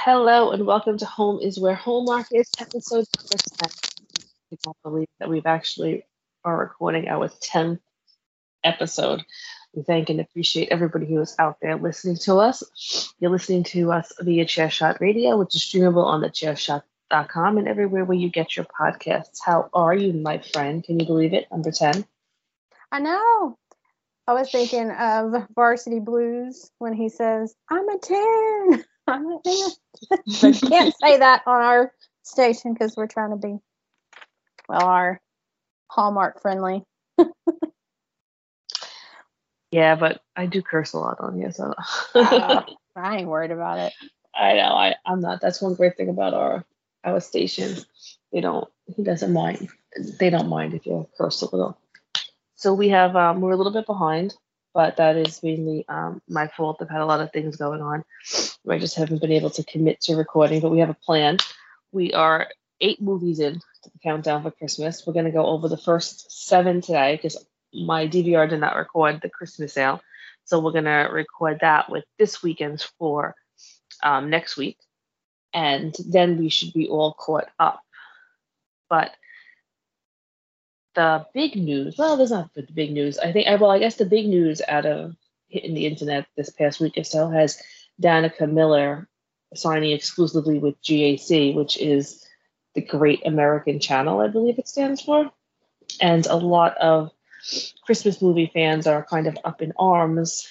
Hello and welcome to Home is Where Hallmark is, episode number 10. I can't believe that we've actually are recording our 10th episode. We thank and appreciate everybody who is out there listening to us. You're listening to us via Chairshot Radio, which is streamable on the chairshot.com and everywhere where you get your podcasts. How are you, my friend? Can you believe it? Number 10. I know. I was thinking of Varsity Blues when he says, I'm a 10. I'm a 10. but can't say that on our station because we're trying to be, well, our Hallmark friendly. Yeah, but I do curse a lot on here, so Uh, I ain't worried about it. I know I, I'm not. That's one great thing about our our station. They don't he doesn't mind. They don't mind if you curse a little. So we have um we're a little bit behind, but that is mainly um my fault. I've had a lot of things going on. I just haven't been able to commit to recording, but we have a plan. We are eight movies in to the countdown for Christmas. We're gonna go over the first seven today because my DVR did not record the Christmas sale. So we're gonna record that with this weekend's for um, next week, and then we should be all caught up. But the big news, well, there's not the big news. I think, well, I guess the big news out of hitting the internet this past week or so has Danica McKellar signing exclusively with GAC, which is the Great American Channel, I believe it stands for. And a lot of Christmas movie fans are kind of up in arms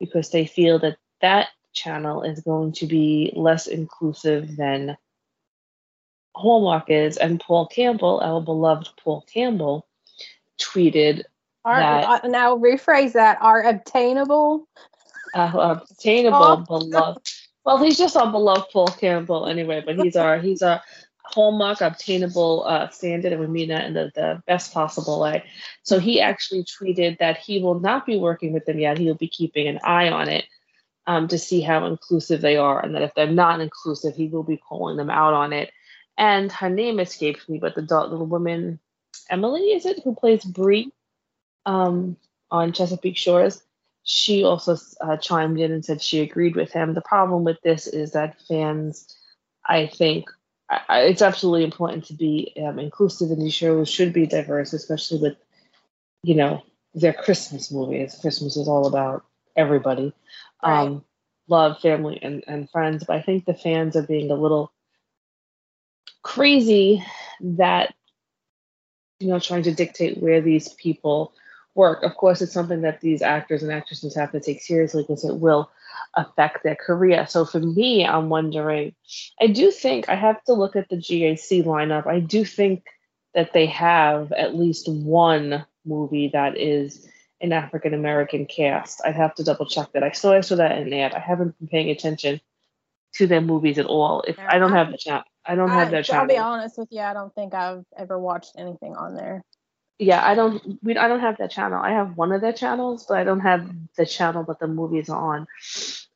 because they feel that that channel is going to be less inclusive than Hallmark is. And Paul Campbell, our beloved Paul Campbell, tweeted Our, That- uh, now rephrase that. Are obtainable. Uh, obtainable Oh. beloved. Well, he's just our beloved Paul Campbell anyway, but he's our he's our hallmark obtainable uh, standard, and we mean that in the, the best possible way. So he actually tweeted that he will not be working with them yet. He will be keeping an eye on it um, to see how inclusive they are, and that if they're not inclusive, he will be calling them out on it. And her name escapes me, but the dog, little woman, Emily, is it who plays Bree um, on Chesapeake Shores? She also uh, chimed in and said she agreed with him. The problem with this is that fans, I think, I, it's absolutely important to be um, inclusive in these shows, should be diverse, especially with, you know, their Christmas movies. Christmas is all about everybody. Right. Um, love, family, and, and friends. But I think the fans are being a little crazy that, you know, trying to dictate where these people work. Of course, it's something that these actors and actresses have to take seriously because it will affect their career. So for me, I'm wondering, I do think I have to look at the GAC lineup. I do think that they have at least one movie that is an African American cast. I'd have to double check that. I saw I saw that in an ad. I haven't been paying attention to their movies at all. If I don't have the chat, I don't have their I'll be honest with you. I don't think I've ever watched anything on there. Yeah, I don't. We I don't have that channel. I have one of their channels, but I don't have the channel that the movies are on.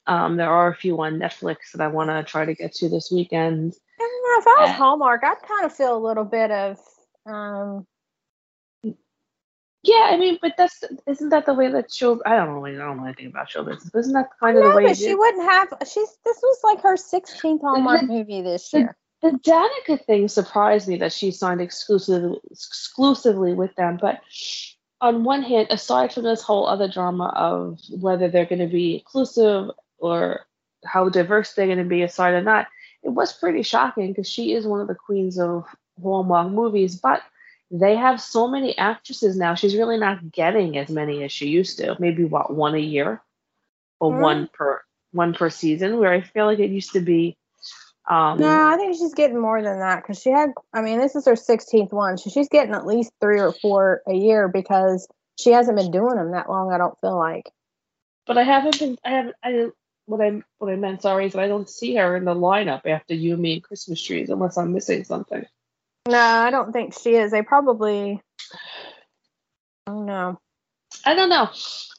Um, there are a few on Netflix that I want to try to get to this weekend. I don't know, if I was Uh, Hallmark, I'd kind of feel a little bit of um Yeah, I mean, but that's isn't that the way that show? I don't know. I don't know anything about show business. But isn't that kind of the no, way? but she wouldn't have she's this was like her 16th Hallmark movie this the- year. The Danica thing surprised me that she signed exclusively exclusively with them, but on one hand, aside from this whole other drama of whether they're going to be inclusive or how diverse they're going to be aside or not, it was pretty shocking because she is one of the queens of Hallmark movies, but they have so many actresses now. She's really not getting as many as she used to. Maybe what one a year, or Mm. one per one per season. Where I feel like it used to be. Um, No, I think she's getting more than that because she had. I mean, this is her 16th one, so she's getting at least three or four a year because she hasn't been doing them that long. I don't feel like. but I haven't been. I haven't. I what I what I meant. Sorry, is that I don't see her in the lineup after you, me, and Christmas trees, unless I'm missing something. No, I don't think she is. They probably. Oh no. I don't know.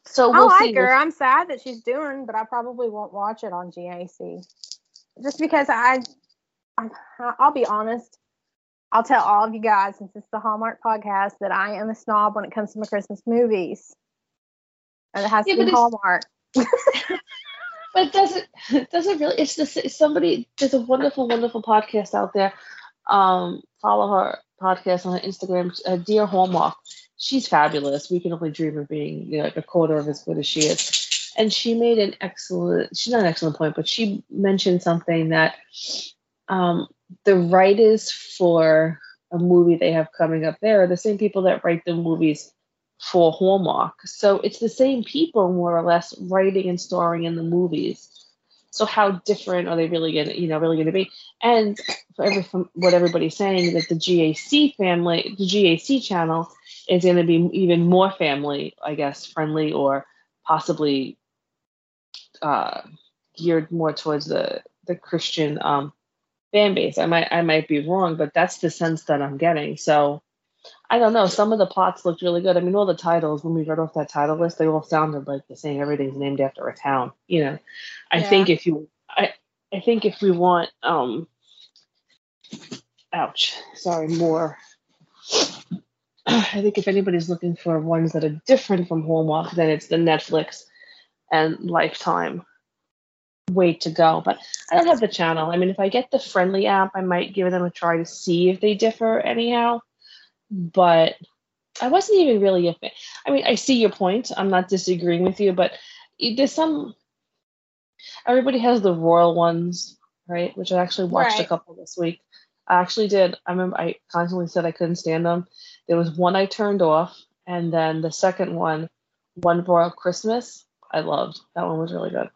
So I we'll like see. her. We'll- I'm sad that she's doing, but I probably won't watch it on GAC, just because I, I'll be honest. I'll tell all of you guys, since it's the Hallmark podcast, that I am a snob when it comes to my Christmas movies, and it has Yeah, to be Hallmark. But it doesn't it doesn't really it's just it's somebody there's a wonderful, wonderful podcast out there. Um follow her podcast on her Instagram, uh, Dear Hallmark. She's fabulous. We can only dream of being you know, like a quarter of as good as she is. And she made an excellent she's not an excellent point, but she mentioned something that um the writers for a movie they have coming up there are the same people that write the movies for Hallmark. So it's the same people more or less writing and starring in the movies. So how different are they really gonna you know really gonna be? And for every from what everybody's saying that the GAC family, the GAC channel is gonna be even more family, I guess, friendly or possibly uh, geared more towards the the Christian um, fan base. I might I might be wrong, but that's the sense that I'm getting. So I don't know. Some of the plots looked really good. I mean, all the titles when we read off that title list, they all sounded like the same. Everything's named after a town. You know, I Yeah. think if you, I, I think if we want, um, ouch, sorry, more. I think if anybody's looking for ones that are different from Hallmark, then it's the Netflix and Lifetime way to go. But I don't have the channel. I mean, if I get the friendly app, I might give them a try to see if they differ anyhow. But I wasn't even really a fan. I mean, I see your point. I'm not disagreeing with you, but there's some. Everybody has the royal ones, right? Which I actually watched a couple this week. I actually did. I remember I constantly said I couldn't stand them. There was one I turned off, and then the second one, One Royal Christmas, I loved. That one was really good.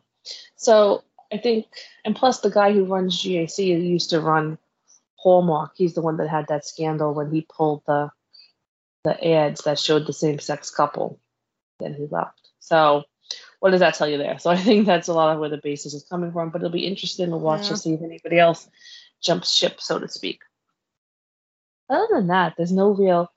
So I think, and plus the guy who runs GAC used to run Hallmark. He's the one that had that scandal when he pulled the the ads that showed the same sex couple. Then he left. So what does that tell you there? So I think that's a lot of where the basis is coming from. But it'll be interesting to watch Yeah. to see if anybody else jumps ship, so to speak. Other than that, there's no real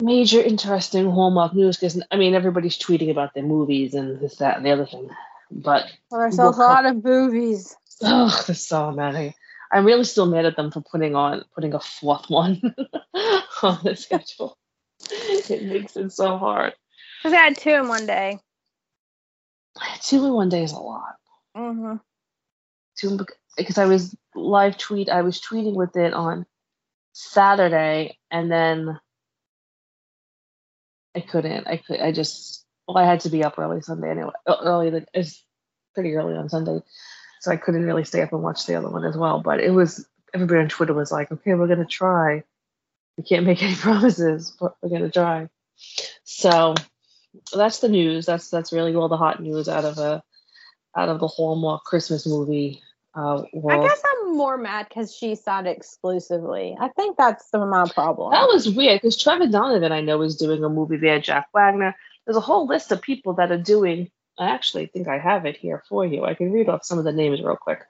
major interesting Hallmark news because I mean everybody's tweeting about their movies and this, that, and the other thing. But there's We'll a lot of movies. oh, there's so many. I'm really still mad at them for putting on putting a fourth one on the schedule. It makes it so hard. Because I had two in one day. Two in one day is a lot. Mm-hmm. Two because I was live tweet. I was tweeting with it on Saturday, and then I couldn't. I could. I just. Well, I had to be up early Sunday anyway. uh, Early. The, it's pretty early on Sunday, so I couldn't really stay up and watch the other one as well. But it was. Everybody on Twitter was like, "Okay, we're gonna try. We can't make any promises, but we're gonna try." So that's the news. That's that's really all the hot news out of a out of the Hallmark Christmas movie uh, I world. guess I'm more mad because she signed exclusively. I think that's the, my problem. That was weird because Trevor Donovan, I know, is doing a movie there. Jack Wagner. There's a whole list of people that are doing. I actually think I have it here for you. I can read off some of the names real quick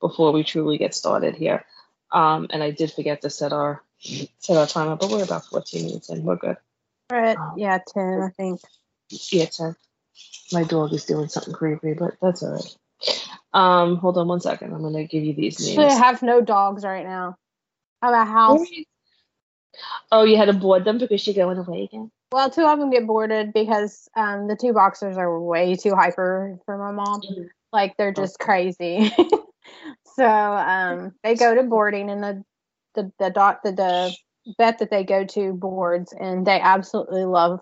before we truly get started here. Um, and I did forget to set our set our timer, but we're about 14 minutes in. We're good. We're at, Oh. yeah, 10, I think. Yeah, 10. My dog is doing something creepy, but that's all right. Um, hold on one second. I'm gonna give you these names. have no dogs right now. I have a house. Oh, you had to board them because you're going away again. Well, two of them get boarded because um, the two boxers are way too hyper for my mom. Mhm. Like they're just crazy. so um, they go to boarding, and the the the doc the, the vet that they go to boards, and they absolutely love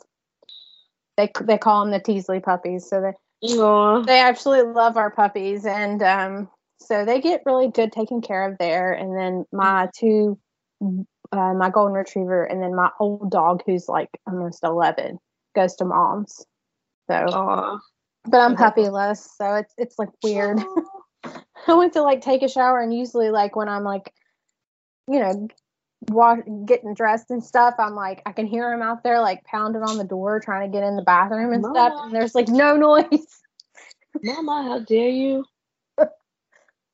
they they call them the Teasley puppies. So they Aw. they absolutely love our puppies, and um, so they get really good taken care of there. And then my two, uh, my golden retriever, and then my old dog, who's like almost eleven, goes to mom's. So, Aw. but I'm puppyless, so it's it's like weird. I went to like take a shower, and usually like when I'm like, you know, wa- getting dressed and stuff, I'm like I can hear him out there like pounding on the door trying to get in the bathroom and stuff, and there's like no noise. Mama, how dare you?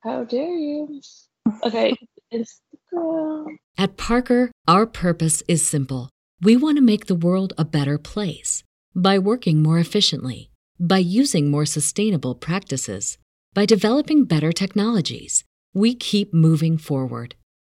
How dare you? Okay, At Parker, our purpose is simple. We want to make the world a better place by working more efficiently, by using more sustainable practices, by developing better technologies. We keep moving forward.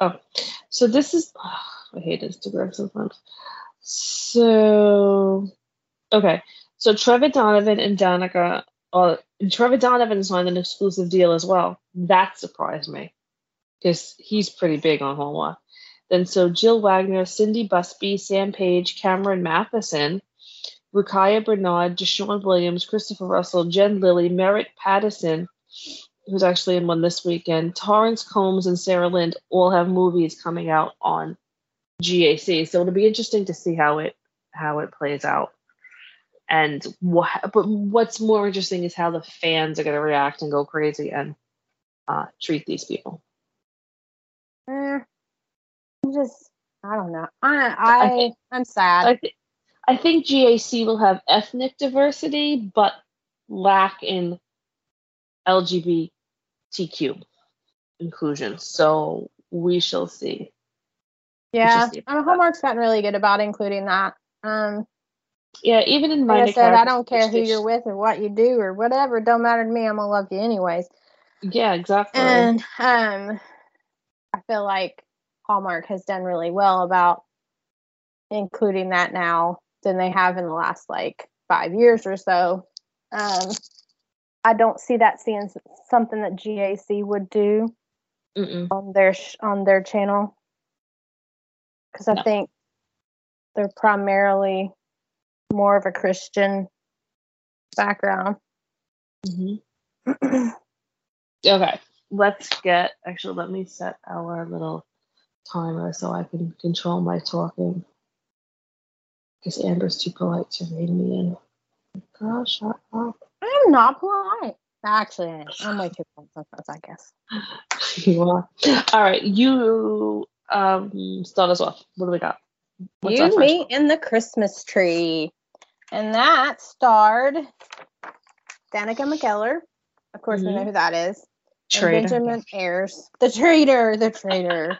Oh, so this is. I hate Instagram sometimes. So, okay. So Trevor Donovan and Danica, uh, Trevor Donovan signed an exclusive deal as well. That surprised me because he's pretty big on Hallmark. Then so Jill Wagner, Cindy Busby, Sam Page, Cameron Mathison, Rukiya Bernard, Dewshane Williams, Christopher Russell, Jen Lilly, Merritt Patterson, who's actually in one this weekend, Torrance Coombs and Sarah Lind all have movies coming out on GAC. So it'll be interesting to see how it how it plays out. And what but what's more interesting is how the fans are going to react and go crazy and uh, treat these people. Eh, I'm just I don't know. I I think- I'm sad. I, th- I think GAC will have ethnic diversity, but lack in LGBTQ inclusion. So we shall see. yeah, see mean. Hallmark's gotten really good about including that. Um, Yeah, even in like I said, I don't care who you're with or what you do or whatever. Don't matter to me. I'm gonna love you anyways. Yeah, exactly. And um, I feel like Hallmark has done really well about including that now than they have in the last like five years or so. Um, I don't see that being something that GAC would do Mm-mm. on their sh- on their channel because I No. think they're primarily more of a Christian background. Mhm. Okay, let's get. Actually, let me set our little timer so I can control my talking. Because Amber's too polite to read me in. Girl, shut up. I'm not polite. Actually. I'm way too polite sometimes, I guess. you are. All right, you um start us off. What do we got? What's you, me, and the Christmas tree. And that starred Danica McKellar. Of course, we know Mhm. who that is. Traitor. Benjamin Ayers. The traitor. The traitor.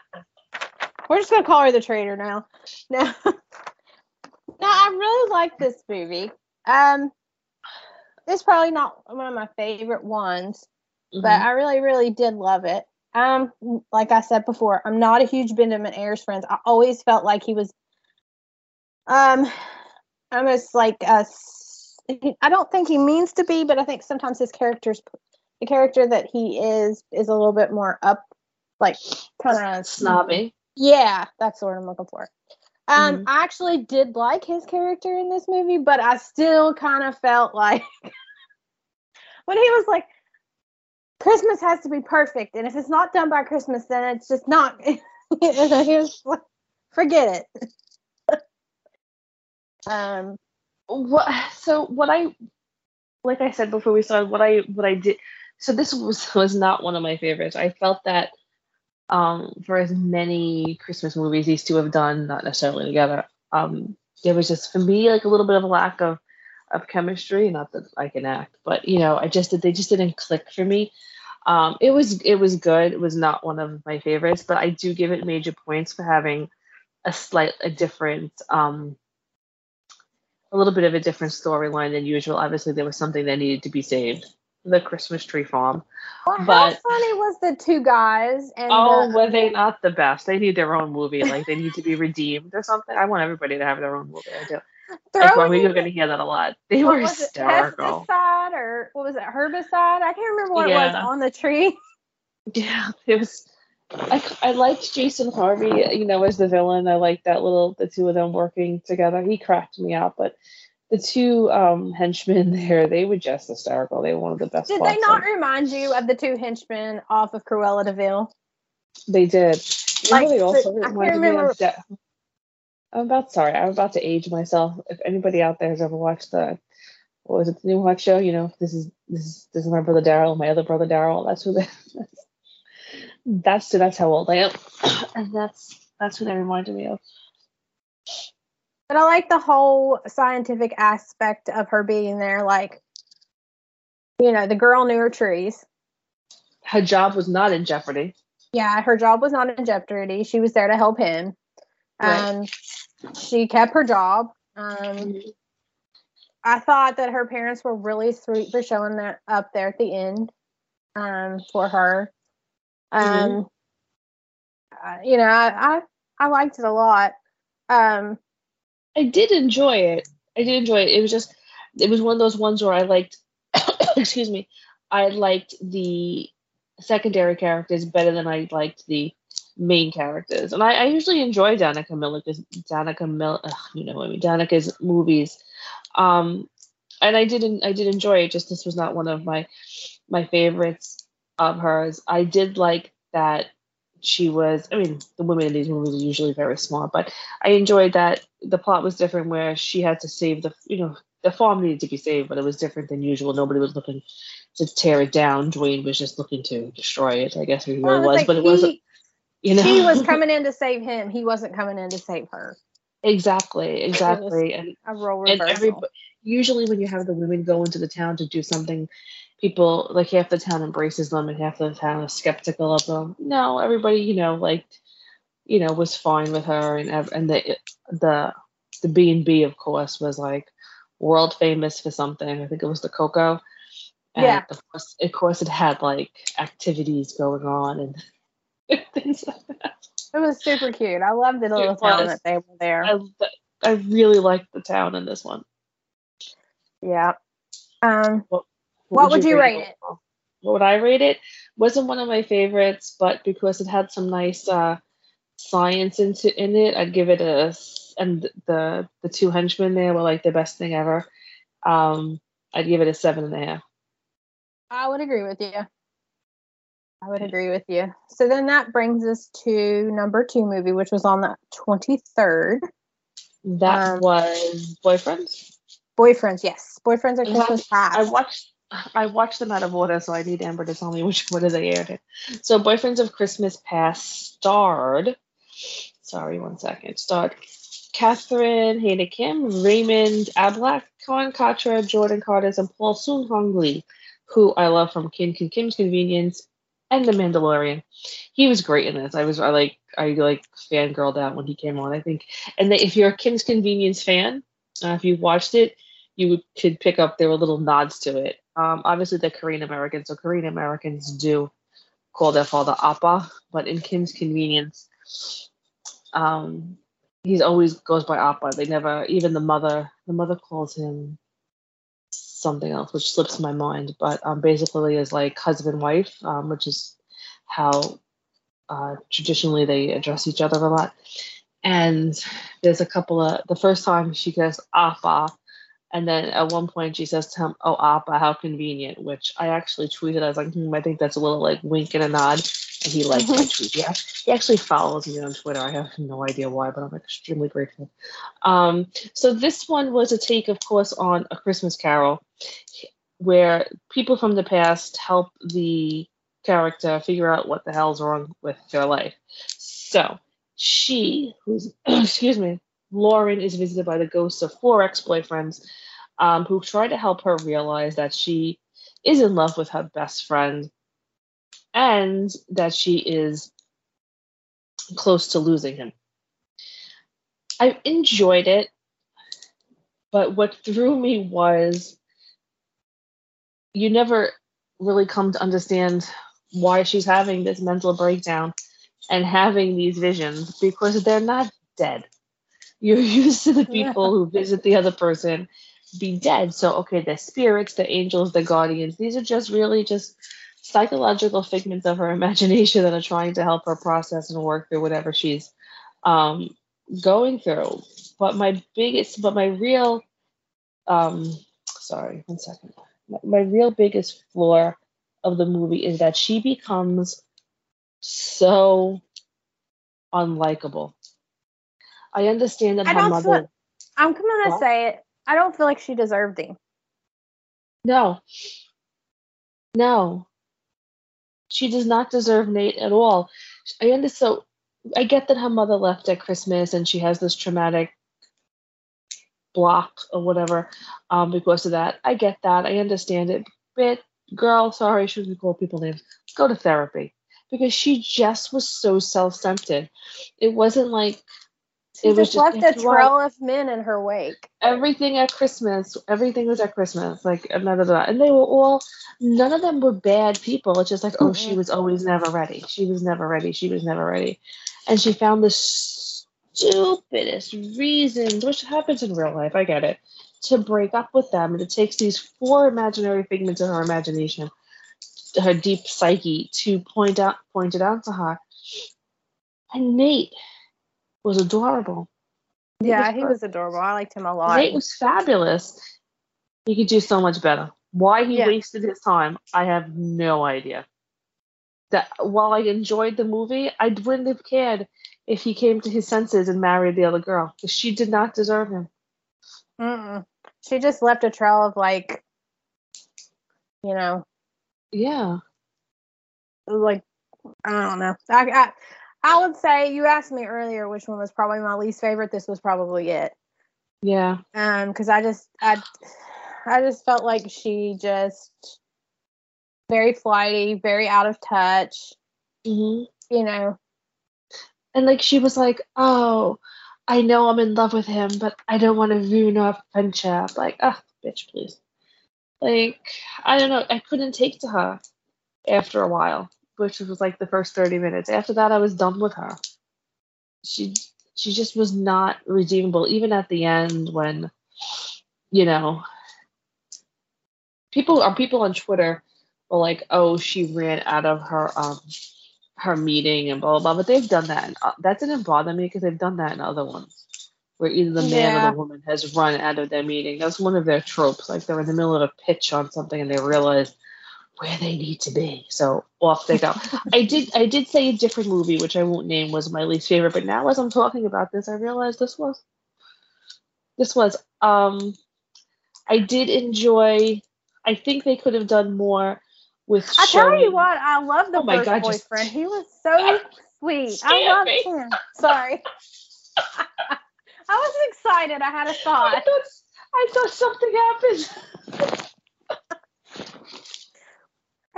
We're just going to call her the traitor now. Now, now, I really like this movie. Um, It's probably not one of my favorite ones, but Mhm. I really, really did love it. Um, like I said before, I'm not a huge Benjamin Ayers friend. I always felt like he was, um, almost like a. I don't think he means to be, but I think sometimes his characters, the character that he is, is a little bit more up, like kind of snobby. yeah, that's the word I'm looking for. Um, Mhm. I actually did like his character in this movie, but I still kind of felt like when he was like, "Christmas has to be perfect, and if it's not done by Christmas, then it's just not." he was like, "Forget it." um, what so what i like i said before we started what i what i did so this was was not one of my favorites i felt that um, for as many Christmas movies these two have done, not necessarily together. Um, there was just for me like a little bit of a lack of of chemistry. Not that I can act, but you know, I just did they just didn't click for me. Um, it was it was good. It was not one of my favorites, but I do give it major points for having a slight a different um, a little bit of a different storyline than usual. Obviously, there was something that needed to be saved. The Christmas tree farm. Well, how funny was the two guys and Oh, the, were they not the best? They need their own movie. Like they need to be redeemed or something. I want everybody to have their own movie. I do. Like, well, we're going to hear that a lot. They were was it, hysterical. pesticide or what was it, herbicide? I can't remember what it was on the tree. Yeah, it was. I, I liked Jason Harvey, you know, as the villain. I liked that little the two of them working together. He cracked me up, but the two um, henchmen there, they were just hysterical. They were one of the best. Did they not remind you of the two henchmen off of Cruella de Vil? They did. You know, Like, they also reminded me of De- I'm about sorry. I'm about to age myself. If anybody out there has ever watched the what was it, the Newhart show? You know, this is this is this is my brother Daryl, my other brother Daryl. That's who they. That's that's how old I am, and that's that's who they reminded me of. But I like the whole scientific aspect of her being there. Like, you know, the girl knew her trees. Her job was not in jeopardy. Yeah, her job was not in jeopardy. She was there to help him. Right. Um, she kept her job. Um, I thought that her parents were really sweet for showing that up there at the end um, for her. Um, uh, you know, I, I I liked it a lot. Um, I did enjoy it. I did enjoy it. It was just, it was one of those ones where I liked, excuse me, I liked the secondary characters better than I liked the main characters. And I, I usually enjoy Danica Millica's, Danica Mill, ugh, you know what I mean, Danica's movies. Um, and I didn't, I did enjoy it. Just this was not one of my, my favorites of hers. I did like that she was. I mean, the women in these movies are usually very smart, but I enjoyed that the plot was different where she had to save the you know the farm needed to be saved but it was different than usual nobody was looking to tear it down dwayne was just looking to destroy it i guess he really well, I was like, but it he, wasn't you know He was coming in to save him. He wasn't coming in to save her. exactly exactly and A role and reversal. every usually when you have the women go into the town to do something people like half the town embraces them and half the town is skeptical of them no everybody you know like you know was fine with her and and the the the b and b of course was like world famous for something i think it was the cocoa and Yeah. of course, of course it had like activities going on and things like that It was super cute. I loved the little town that they were there. I, I really liked the town in this one yeah. Um, What would you rate it? overall? What would I rate it? Wasn't one of my favorites, but because it had some nice uh, science into in it, I'd give it a. And the the two henchmen there were like the best thing ever. Um, I'd give it a seven and a half. I would agree with you. I would agree with you. So then that brings us to number two movie, which was on the 23rd. That Um, was boyfriends. Boyfriends, yes. Boyfriends are Christmas past. I watched. I watched them out of order, so I need Amber to tell me which order they aired in. So, Boyfriends of Christmas Past starred. Sorry, one second. Starred Catherine Haena Kim, Raymond Ablack, Khan Katra, Jordan Carter, and Paul Sun-Hyung Lee, who I love from Kim Kim Kim's Convenience and The Mandalorian. He was great in this. I was I like I like fangirled out when he came on. I think, and if you're a Kim's Convenience fan, uh, if you watched it, you could pick up there were little nods to it. Um, obviously, they're Korean Americans, so Korean Americans do call their father Appa, but in Kim's Convenience, um, he's always goes by Appa. They never, even the mother, the mother calls him something else, which slips my mind, but um, basically is like husband wife, um, which is how uh, traditionally they address each other a lot. And there's a couple of the first time she goes Appa, and then at one point she says to him, "Oh, Appa, how convenient." Which I actually tweeted. I was like, hmm, I think that's a little like wink and a nod. And he liked my tweet. Yeah, he actually follows me on Twitter. I have no idea why, but I'm extremely grateful. Um, so this one was a take, of course, on A Christmas Carol, where people from the past help the character figure out what the hell's wrong with their life. So she, who's excuse me, Lauren is visited by the ghosts of four ex-boyfriends um, who try to help her realize that she is in love with her best friend and that she is close to losing him. I enjoyed it, but what threw me was you never really come to understand why she's having this mental breakdown and having these visions because they're not dead. You're used to the people who visit the other person be dead. So, okay, the spirits, the angels, the guardians, these are just really just psychological figments of her imagination that are trying to help her process and work through whatever she's um, going through. But my biggest, but my real, um, sorry, one second. My, my real biggest flaw of the movie is that she becomes so unlikable. I understand that I her mother. Feel, I'm gonna What? say it. I don't feel like she deserved him. No. No. She does not deserve Nate at all. I understand. So I get that her mother left at Christmas and she has this traumatic block or whatever um, because of that. I get that. I understand it. But girl, sorry, shouldn't call people names. Go to therapy because she just was so self-centered. It wasn't like It was just left a trail of men in her wake. everything at Christmas, everything was at Christmas, like another that, and they were all, none of them were bad people. It's just like, oh, she was always never ready. She was never ready. She was never ready, and she found the stupidest reasons, which happens in real life. I get it, to break up with them, and it takes these four imaginary figments of her imagination, her deep psyche, to point out, point it out to her. And Nate was adorable. Yeah, he per- was adorable. I liked him a lot. Nate was fabulous. He could do so much better. Why he Yeah. wasted his time, I have no idea. That while I enjoyed the movie, I wouldn't have cared if he came to his senses and married the other girl because she did not deserve him. Mm-mm. She just left a trail of like, you know, Yeah, like I don't know. I, I I would say you asked me earlier which one was probably my least favorite. This was probably it. yeah, Um, because I just I I just felt like she just very flighty, very out of touch. hmm You know, and like she was like, "Oh, I know I'm in love with him, but I don't want to ruin our friendship." Like, ah, bitch, please. Like, I don't know. I couldn't take to her after a while, which was like the first 30 minutes. After that, I was done with her. She she just was not redeemable, even at the end when, you know, people are people on Twitter were like, "Oh, she ran out of her um her meeting and blah blah blah," but they've done that. And, uh, that didn't bother me because they've done that in other ones, where either the man Yeah. or the woman has run out of their meeting. That's one of their tropes. Like they're in the middle of a pitch on something and they realize where they need to be, so off they go. I did I did say a different movie, which I won't name, was my least favorite. But now, as I'm talking about this, I realize this was this was um I did enjoy. I think they could have done more with. I tell you what, I love the Oh my first God, just- boyfriend. He was so sweet. I loved me. him. Sorry. I was excited. I had a thought. I thought I thought something happened.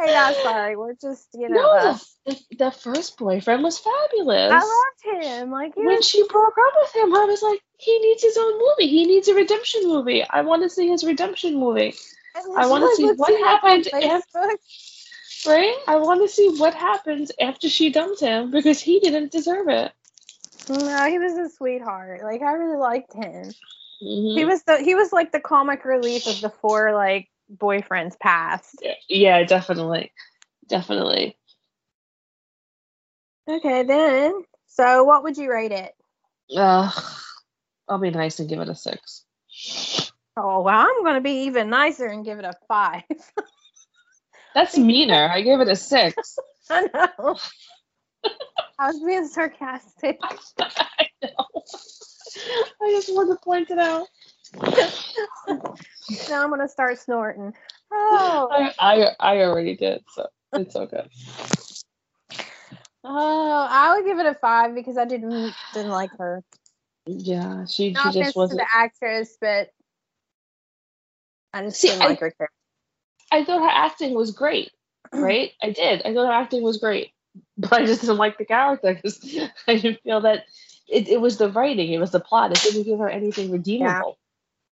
Hey, sorry. We're just, you know, No, uh, the, the, the first boyfriend was fabulous. I loved him. Like, when was, she broke up with him, I was like, he needs his own movie. He needs a redemption movie. I want to see his redemption movie. I wanna see what happened after- Right? I want to see what happens after she dumped him because he didn't deserve it. No, he was a sweetheart. Like, I really liked him. Mhm. He was the he was like the comic relief of the four like boyfriends past. yeah, definitely. Definitely. Okay, then. So, what would you rate it? Uh, I'll be nice and give it a six. Oh, well, I'm going to be even nicer and give it a five. That's meaner. I gave it a six. I know. I was being sarcastic. I know. I just wanted to point it out. Now I'm going to start snorting. Oh, I, I, I already did. So it's so good. Oh, I would give it a five because I didn't didn't like her. Yeah, she, No she offense just wasn't. the actress, but I just See, didn't I- like her character. I thought her acting was great, right? I did. I thought her acting was great, but I just didn't like the character because I didn't feel that it, it was the writing, it was the plot. It didn't give her anything redeemable.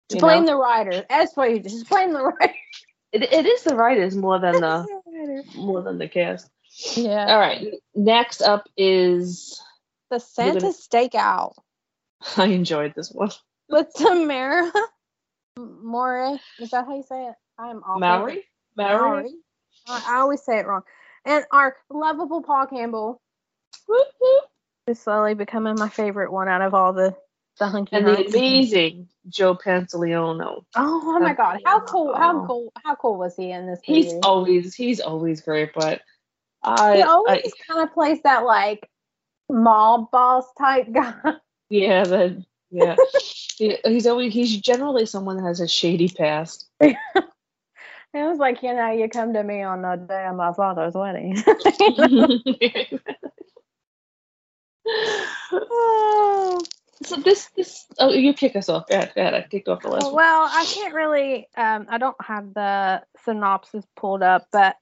Just you blame know? the writer. That's what you just blame the writer. It, it is the writers more than the Writer. more than the cast. yeah. All right, next up is The Santa gonna- Stakeout I enjoyed this one. with Tamera Mowry. Is that how you say it? I'm awful. Mallory, Mallory. Mallory. I, I always say it wrong. And our lovable Paul Campbell Whoop, whoop. is slowly becoming my favorite one out of all the the hunky and the amazing Joe Pantoliano. Oh, oh my God! How cool! How cool! How cool was he in this movie? He's always he's always great, but I, he always kind of plays that like mob boss type guy. yeah that yeah he, he's always he's generally someone that has a shady past. It was like, you know, you come to me on the day of my father's wedding. oh, so this this oh you kick us off. Go ahead, go ahead. I kicked off the last one. well, I can't really. Um, I don't have the synopsis pulled up, but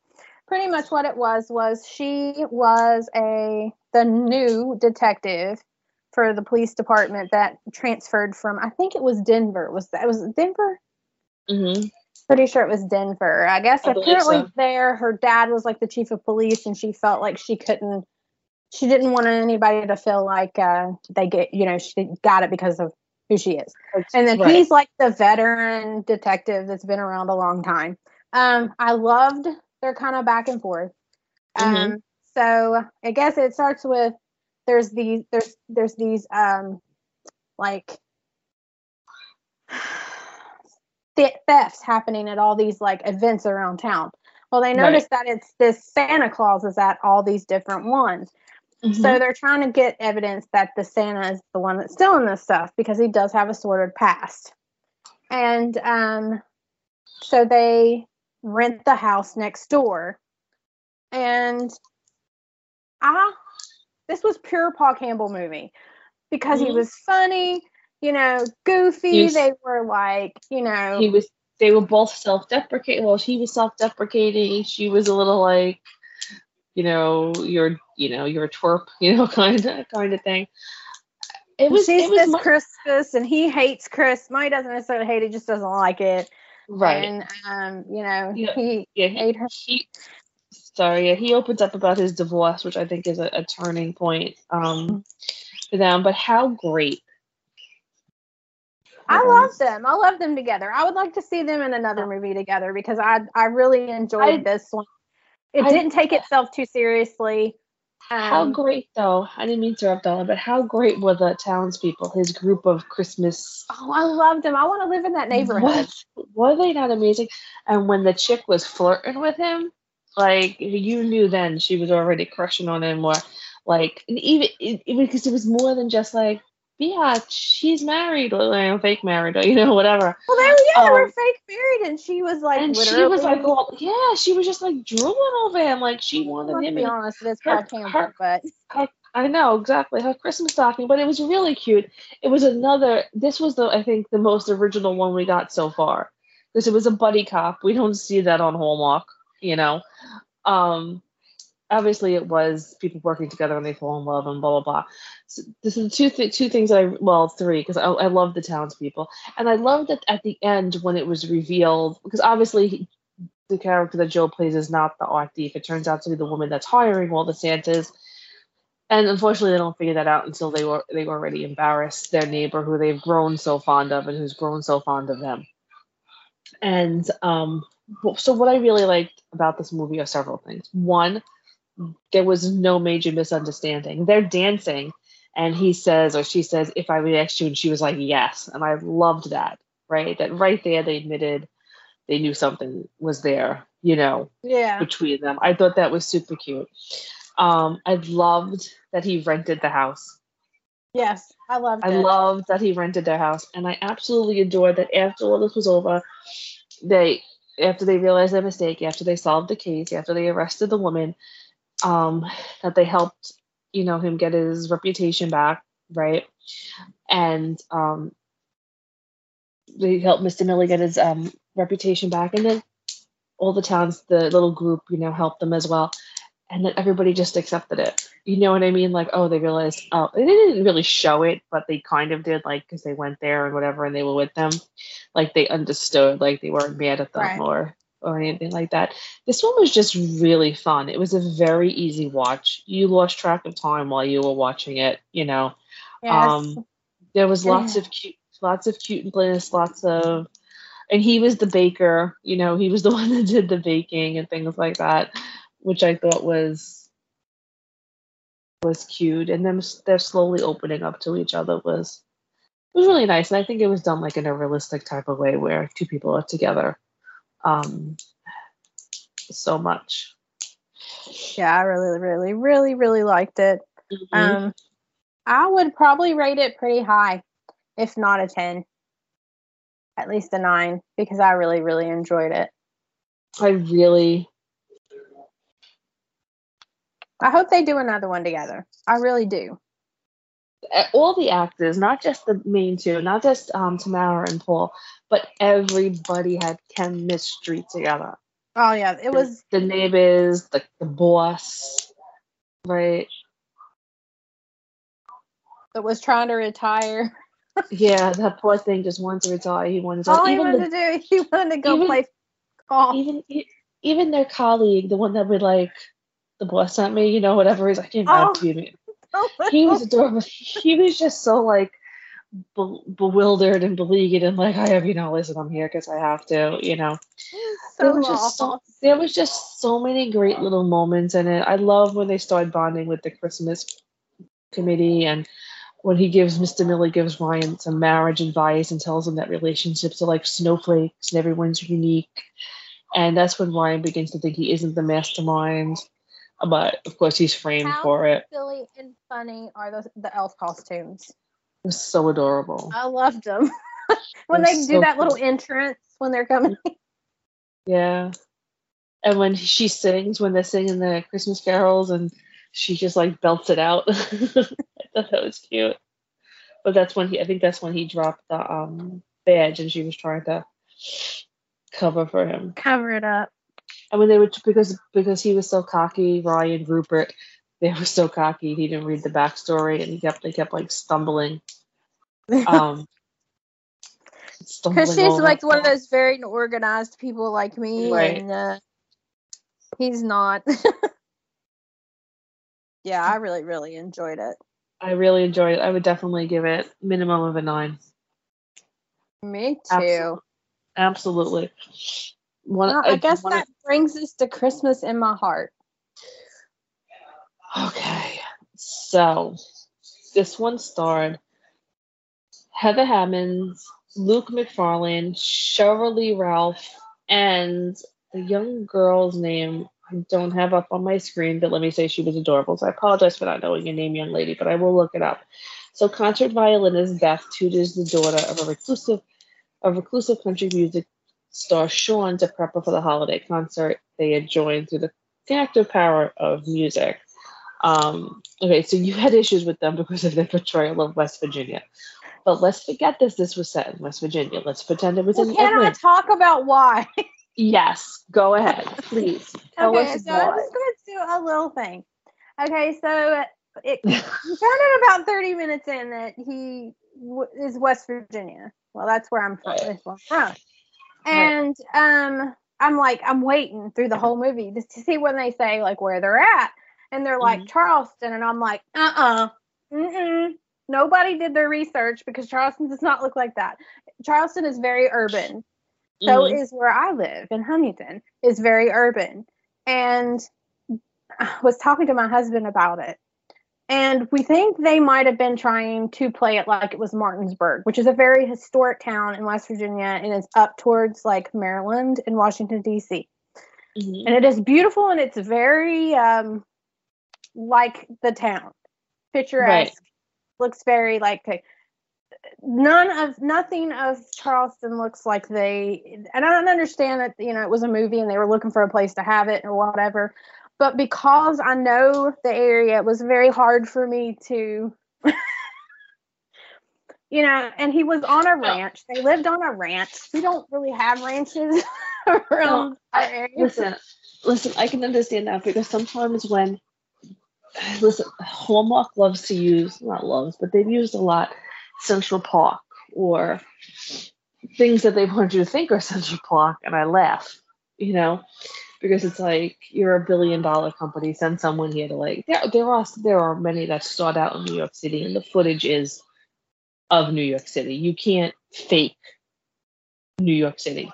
pretty much what it was was she was a the new detective for the police department that transferred from I think it was Denver. Was that was it Denver? hmm Pretty sure it was Denver. I guess I apparently so. there her dad was like the chief of police and she felt like she couldn't she didn't want anybody to feel like uh they get you know she got it because of who she is. And then Right. he's like the veteran detective that's been around a long time. Um I loved their kind of back and forth. Um Mhm. so I guess it starts with there's these there's there's these um like th- thefts happening at all these like events around town. Well, they Right. notice that it's this Santa Claus is at all these different ones. Mhm. So they're trying to get evidence that the Santa is the one that's stealing this stuff because he does have a sordid past. And um, so they rent the house next door. And I, this was pure Paul Campbell movie because he Mhm. was funny, you know, goofy. He's- they were like, you know, he was they were both self-deprecating well she was self-deprecating she was a little like you know you're you know you're a twerp you know kind of kind of thing it was she it was mu- Christmas and he hates Chris. He doesn't necessarily hate it, just doesn't like it. right And um, you know, Yeah. he yeah he, ate her. he sorry yeah he opens up about his divorce which i think is a, a turning point um for them but how great I Hold love them. I love them together. I would like to see them in another movie together because I I really enjoyed I- this one. It I- didn't take itself too seriously. how Um, great though i didn't mean to interrupt Ella, but how great were the townspeople his group of christmas oh, I loved them. I want to live in that neighborhood. What? Were they not amazing? And when the chick was flirting with him, like you knew then she was already crushing on him, or like and even it, it, because it was more than just like, yeah, she's married, or know, fake married, or you know, whatever. Well, they were yeah, they were Um, fake married, and she was like, and she was like, well, yeah, she was just like drooling over him, like she wanted him. be in honest, it is her- Campbell, her- but I know exactly her Christmas stocking, but it was really cute. It was another. This was the I think the most original one we got so far because it was a buddy cop. We don't see that on Hallmark, you know. Um, obviously it was people working together and they fall in love and blah blah blah. So this is two th- two things that I well three because I, I love the townspeople. And I loved that at the end when it was revealed because obviously. He, the character that Joe plays is not the art thief. It turns out to be the woman that's hiring all the Santas. And unfortunately they don't figure that out until they were they already embarrassed. Their neighbor who they've grown so fond of and who's grown so fond of them. And um so what i really liked about this movie are several things. One there was no major misunderstanding. They're dancing and he says or she says if i would ask you and she was like yes and i loved that right that right there they admitted they knew something was there you know yeah, between them. I thought that was super cute. Um, I loved that he rented the house. yes, I loved I it. loved that he rented their house, and I absolutely adored that after all this was over, they after they realized their mistake, after they solved the case, after they arrested the woman, um, that they helped, you know, him get his reputation back, right? And um, they helped Mr. Millie get his um, reputation back, and then all the towns, the little group, you know, helped them as well, and then everybody just accepted it. You know what I mean? Like, oh, they realized, oh, they didn't really show it, but they kind of did, like, because they went there and whatever, and they were with them, like they understood, like they weren't mad at them Right. or or anything like that. This one was just really fun. It was a very easy watch. You lost track of time while you were watching it. You know, Yes. um, there was lots of cute, lots of cute cuteness, lots of, and he was the baker. You know, he was the one that did the baking and things like that, which I thought was was cute. And them they're slowly opening up to each other was it was really nice. And I think it was done like in a realistic type of way where two people are together um so much. yeah, I really, really, really, really liked it. Mhm. Um, I would probably rate it pretty high, if not a 10, at least a 9, because I really, really enjoyed it. I really I hope they do another one together. I really do. uh, all the actors, not just the main two, not just um, Tamera and Paul, but everybody had chemistry together. Oh, yeah, it was, the neighbors, the, the boss, right? That was trying to retire. Yeah, that poor thing just wanted to retire. He wanted to. All he wanted the, to do, he wanted to go even- play golf. even even their colleague, the one that would like the boss sent me, you know, whatever. He's like, I can't Oh. He was adorable. He was just so like be- bewildered and beleaguered and like, I have you know, listen, I'm here because I have to, you know. so there was just so there was just so many great little moments in it. I love when they start bonding with the Christmas committee and when he gives Mr. Millie gives Ryan some marriage advice and tells him that relationships are like snowflakes and everyone's unique. And that's when Ryan begins to think he isn't the mastermind. But of course he's framed How for it. silly and funny are the, the elf costumes. It was so adorable. I loved them. when they do so that little entrance when they're coming. Yeah. And when she sings, when they're singing the Christmas carols and she just like belts it out. I thought that was cute. But that's when he I think that's when he dropped the um badge and she was trying to cover for him. Cover it up. And when they were because because he was so cocky, Ryan Rupert, they were so cocky, he didn't read the backstory and he kept they kept like stumbling. Um she's like one of those very organized people like me, Right. and uh, he's not. yeah, I really, really enjoyed it. I really enjoyed it. I would definitely give it minimum of a nine. Me too. Absolutely. Absolutely. One, Well, I guess that brings us to Christmas in my heart. Okay. So this one starred Heather Hemmens, Luke Macfarlane, Shirley Ralph, and the young girl's name I don't have up on my screen, but let me say she was adorable. So I apologize for not knowing your name, young lady, but I will look it up. So concert violinist Beth tutors the daughter of a reclusive of reclusive country music star Sean to prep for the holiday concert they had joined through the connective power of music. Um, okay, so you had issues with them because of their portrayal of West Virginia. But let's forget this. This was set in West Virginia. Let's pretend it was Well, in can I Atlanta. talk about why? Yes, go ahead, please. Okay, so I'm just going to do a little thing. Okay, so it, out about 30 minutes in that he w- is West Virginia. Well, that's where I'm from. Right. Where I'm from. And um, I'm like, I'm waiting through the whole movie just to see when they say like where they're at, and they're like Mhm. Charleston, and I'm like, uh, uh mm Nobody did their research because Charleston does not look like that. Charleston is very urban. So Mhm. is where I live in Huntington. Is very urban, and I was talking to my husband about it. And we think they might have been trying to play it like it was Martinsburg, which is a very historic town in West Virginia and it's up towards like Maryland and Washington, D.C. Mhm. And it is beautiful and it's very um, like the town, picturesque, looks very like none of nothing of Charleston looks like they and I don't understand that you know it was a movie and they were looking for a place to have it or whatever. But because I know the area, it was very hard for me to you know, and he was on a ranch. They lived on a ranch. We don't really have ranches around our area. Listen, listen, I can understand that because sometimes when listen, Hallmark loves to use not loves, but they've used a lot Central Park or things that they want you to think are Central Park, and I laugh, you know, because it's like you're a billion dollar company. Send someone here to like there. There are there are many that start out in New York City, and the footage is of New York City. You can't fake New York City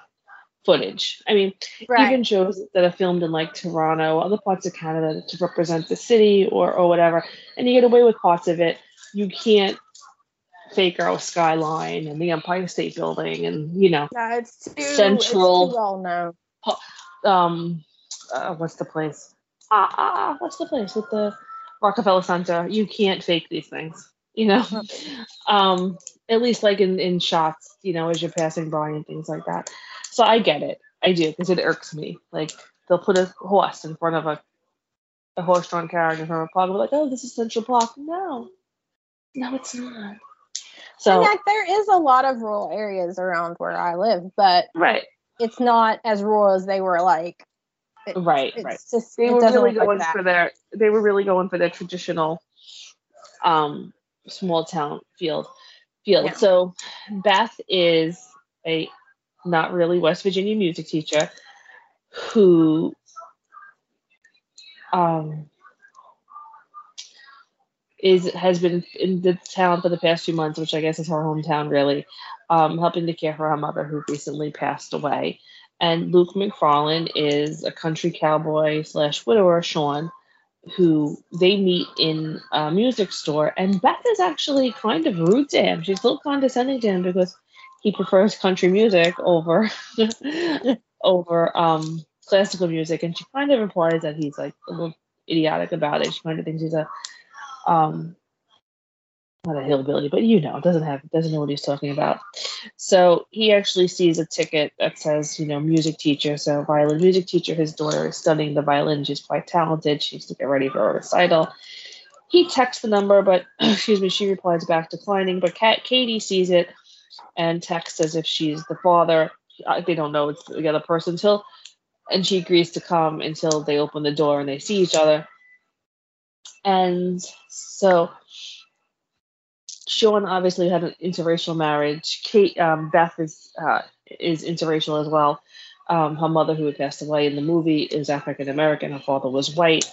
footage. I mean, Right. even shows that are filmed in like Toronto, other parts of Canada to represent the city or or whatever, and you get away with parts of it. You can't fake our skyline and the Empire State Building and you know No, it's too Central- It's too well known. um uh, what's the place? Ah, ah, ah, what's the place with the Rockefeller Center? You can't fake these things, you know. um, at least like in in shots, you know, as you're passing by and things like that. So I get it, I do, because it irks me. Like they'll put a horse in front of a a horse-drawn carriage in front of a park, and be like, oh, this is Central Park. No, no, it's not. So And like, there is a lot of rural areas around where I live, but right, it's not as rural as they were like. It- right, It's right. just they were really look like going for their they were really going for their traditional um small town field field Yeah. so beth is a not really west virginia music teacher who um is has been in the town for the past few months which i guess is her hometown really um helping to care for her mother who recently passed away and Luke Macfarlane is a country cowboy slash widower, Sean, who they meet in a music store. And Beth is actually kind of rude to him. She's a little condescending to him because he prefers country music over over um, classical music, and she kind of implies that he's like a little idiotic about it. She kind of thinks he's a um, not a hillbilly, but you know, doesn't have doesn't know what he's talking about. So he actually sees a ticket that says, you know, music teacher, so violin music teacher. His daughter is studying the violin. She's quite talented. She's to get ready for a recital. He texts the number, but excuse me, she replies back declining. But Kat, Katie sees it and texts as if she's the father. They don't know it's the other person until, and she agrees to come until they open the door and they see each other. And so Sean obviously had an interracial marriage. Kate um, Beth is uh, is interracial as well. Um, her mother, who had passed away in the movie, is African American. Her father was white.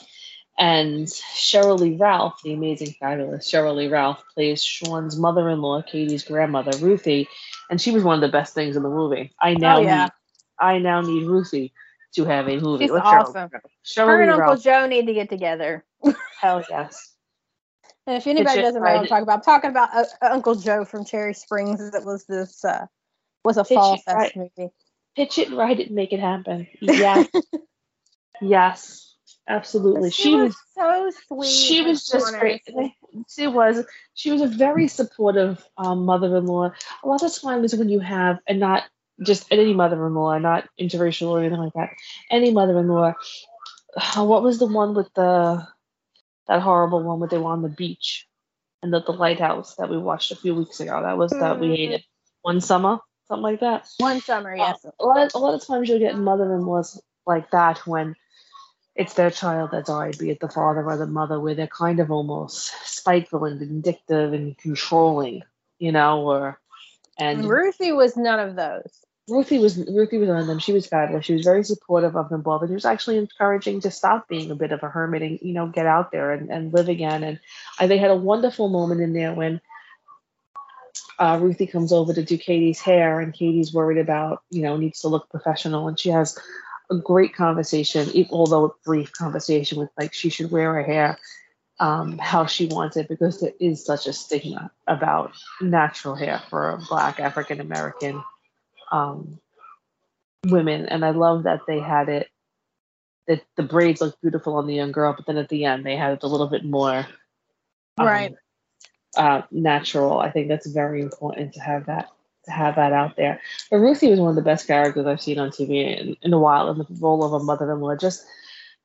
And Sheryl Lee Ralph, the amazing, fabulous Sheryl Lee Ralph, plays Sean's mother-in-law, Katie's grandmother, Ruthie, and she was one of the best things in the movie. I now Oh, yeah. need, I now need Ruthie to have a movie. She's Cheryl- awesome. Cheryl Her Lee and Uncle Ralph, Joe need to get together. hell yes. And if anybody doesn't know what I'm talking about, I'm talking about uh, uh, Uncle Joe from Cherry Springs. That was this uh, was a Pitch fall fest right. movie. Pitch it, write it, and make it happen. Yes, yes, absolutely. She, She was, so sweet. she was just great. She was. She was a very supportive um, mother-in-law. A lot of times when you have, and not just any mother-in-law, not interracial or anything like that, any mother-in-law. uh, What was the one with the that horrible one where they were on the beach and the, the lighthouse that we watched a few weeks ago? That was that we Mhm. hated. One summer, something like that. One summer, yes. a lot of, a lot of times you'll get mother-in-laws like that when it's their child that died, be it the father or the mother, where they're kind of almost spiteful and vindictive and controlling, you know, or and Ruthie was none of those. Ruthie was Ruthie was one of them. She was fabulous. She was very supportive of them both, and she was actually encouraging to stop being a bit of a hermit and you know get out there and, and live again. And I, they had a wonderful moment in there when uh, Ruthie comes over to do Katie's hair, and Katie's worried about you know needs to look professional, and she has a great conversation, although a brief conversation with like she should wear her hair um, how she wants it because there is such a stigma about natural hair for a black African American um, women, and I love that they had it. That the braids looked beautiful on the young girl, but then at the end they had it a little bit more, um, Right. uh, natural. I think that's very important to have that to have that out there. But Ruthie was one of the best characters I've seen on TV in, in a while in the role of a mother-in-law. Just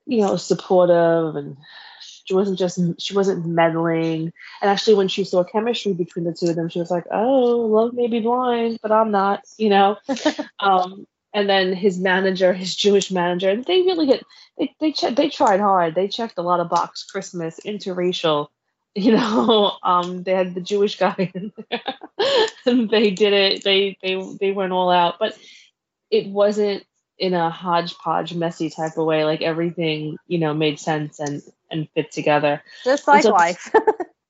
you know, supportive and she wasn't just she wasn't meddling. And actually, when she saw chemistry between the two of them, she was like, "Oh, love may be blind, but I'm not," you know. um, and then his manager, his Jewish manager, and they really hit. They they che- they tried hard. They checked a lot of box. Christmas, interracial. You know, um, they had the Jewish guy in there, and they did it. They they they went all out, but it wasn't in a hodgepodge, messy type of way. Like everything, you know, made sense and and fit together. Just like so, life.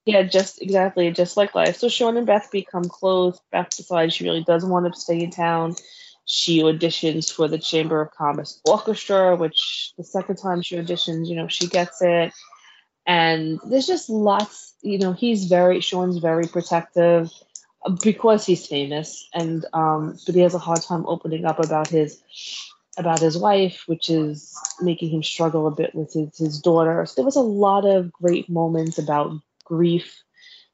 yeah, just exactly, just like life. So Sean and Beth become close. Beth decides she really does want to stay in town. She auditions for the Chamber of Commerce Orchestra, which the second time she auditions, you know, she gets it. And there's just lots, you know, he's very Sean's very protective because he's famous and um but he has a hard time opening up about his about his wife, which is making him struggle a bit with his, his daughter. So there was a lot of great moments about grief,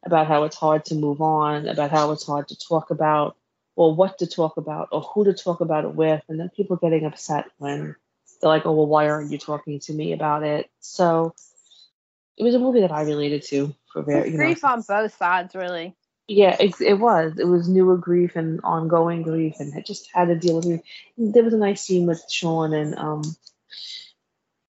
about how it's hard to move on, about how it's hard to talk about, or what to talk about, or who to talk about it with, and then people getting upset when they're like, "Oh, well, why aren't you talking to me about it?" So it was a movie that I related to for very grief know, on both sides, really. Yeah, it, it was. It was newer grief and ongoing grief, and it just had to deal with it. There was a nice scene with Sean and um,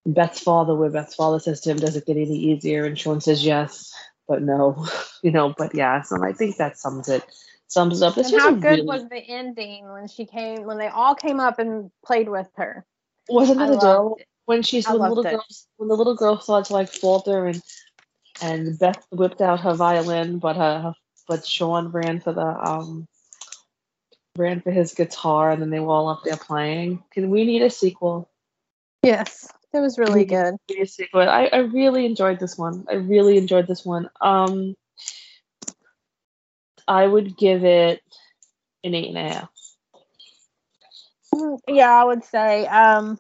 Beth's father, where Beth's father says to him, "Does it get any easier?" And Sean says, "Yes, but no," you know, but yes. And I think that sums it sums up. This and how good really... was the ending when she came when they all came up and played with her? Wasn't it adorable when she's when the little it. girl when the little girl started to like falter and and Beth whipped out her violin, but her, her but Sean ran for the um ran for his guitar and then they were all up there playing. Can we need a sequel? Yes. It was really good. a sequel. I, I really enjoyed this one. I really enjoyed this one. Um I would give it an eight and a half. Mm, yeah, I would say um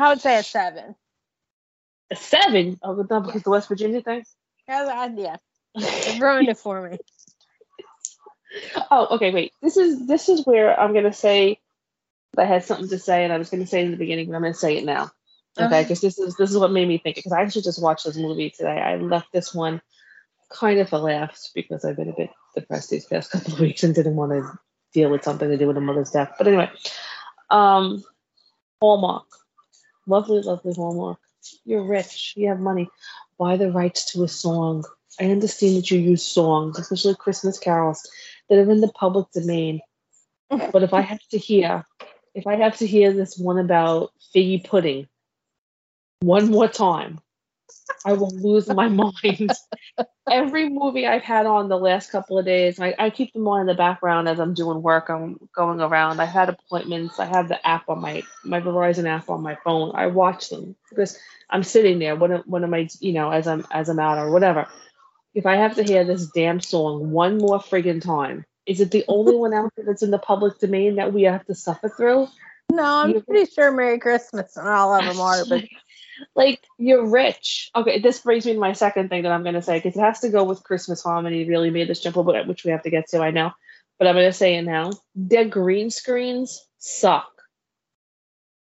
I would say a seven. A seven? Oh, because the West Virginia thing? Yeah, yeah. It ruined it for me. Oh, okay, wait. This is this is where I'm gonna say I had something to say, and I was gonna say in the beginning, but I'm gonna say it now. Okay, because this is this is what made me think. Because I actually just watched this movie today. I left this one kind of a laughs because I've been a bit depressed these past couple of weeks and didn't want to deal with something to do with a mother's death. But anyway, um, Hallmark, lovely, lovely Hallmark. You're rich. You have money. Buy the rights to a song I understand that you use songs, especially Christmas carols, that are in the public domain. but if I have to hear, if I have to hear this one about figgy pudding one more time, I will lose my mind. Every movie I've had on the last couple of days, I, I keep them on in the background as I'm doing work. I'm going around. I had appointments. I have the app on my my Verizon app on my phone. I watch them because I'm sitting there. What am I, you know, as I'm as I'm out or whatever if I have to hear this damn song one more friggin' time, is it the only one out there that's in the public domain that we have to suffer through? No, I'm you pretty sure Merry Christmas and all of them are, but like you're rich. Okay, this brings me to my second thing that I'm gonna say because it has to go with Christmas harmony. Really made this jump a bit, which we have to get to. I know, but I'm gonna say it now. Their green screens suck.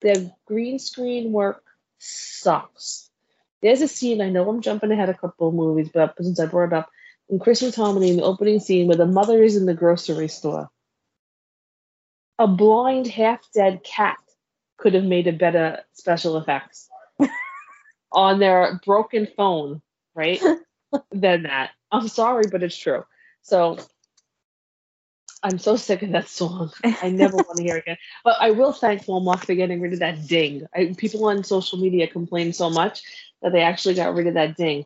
Their green screen work sucks. There's a scene, I know I'm jumping ahead a couple of movies, but since I brought it up, in Christmas Harmony, in the opening scene where the mother is in the grocery store, a blind, half dead cat could have made a better special effects on their broken phone, right? than that. I'm sorry, but it's true. So I'm so sick of that song. I never want to hear it again. But I will thank Hallmark for getting rid of that ding. I, people on social media complain so much that they actually got rid of that ding.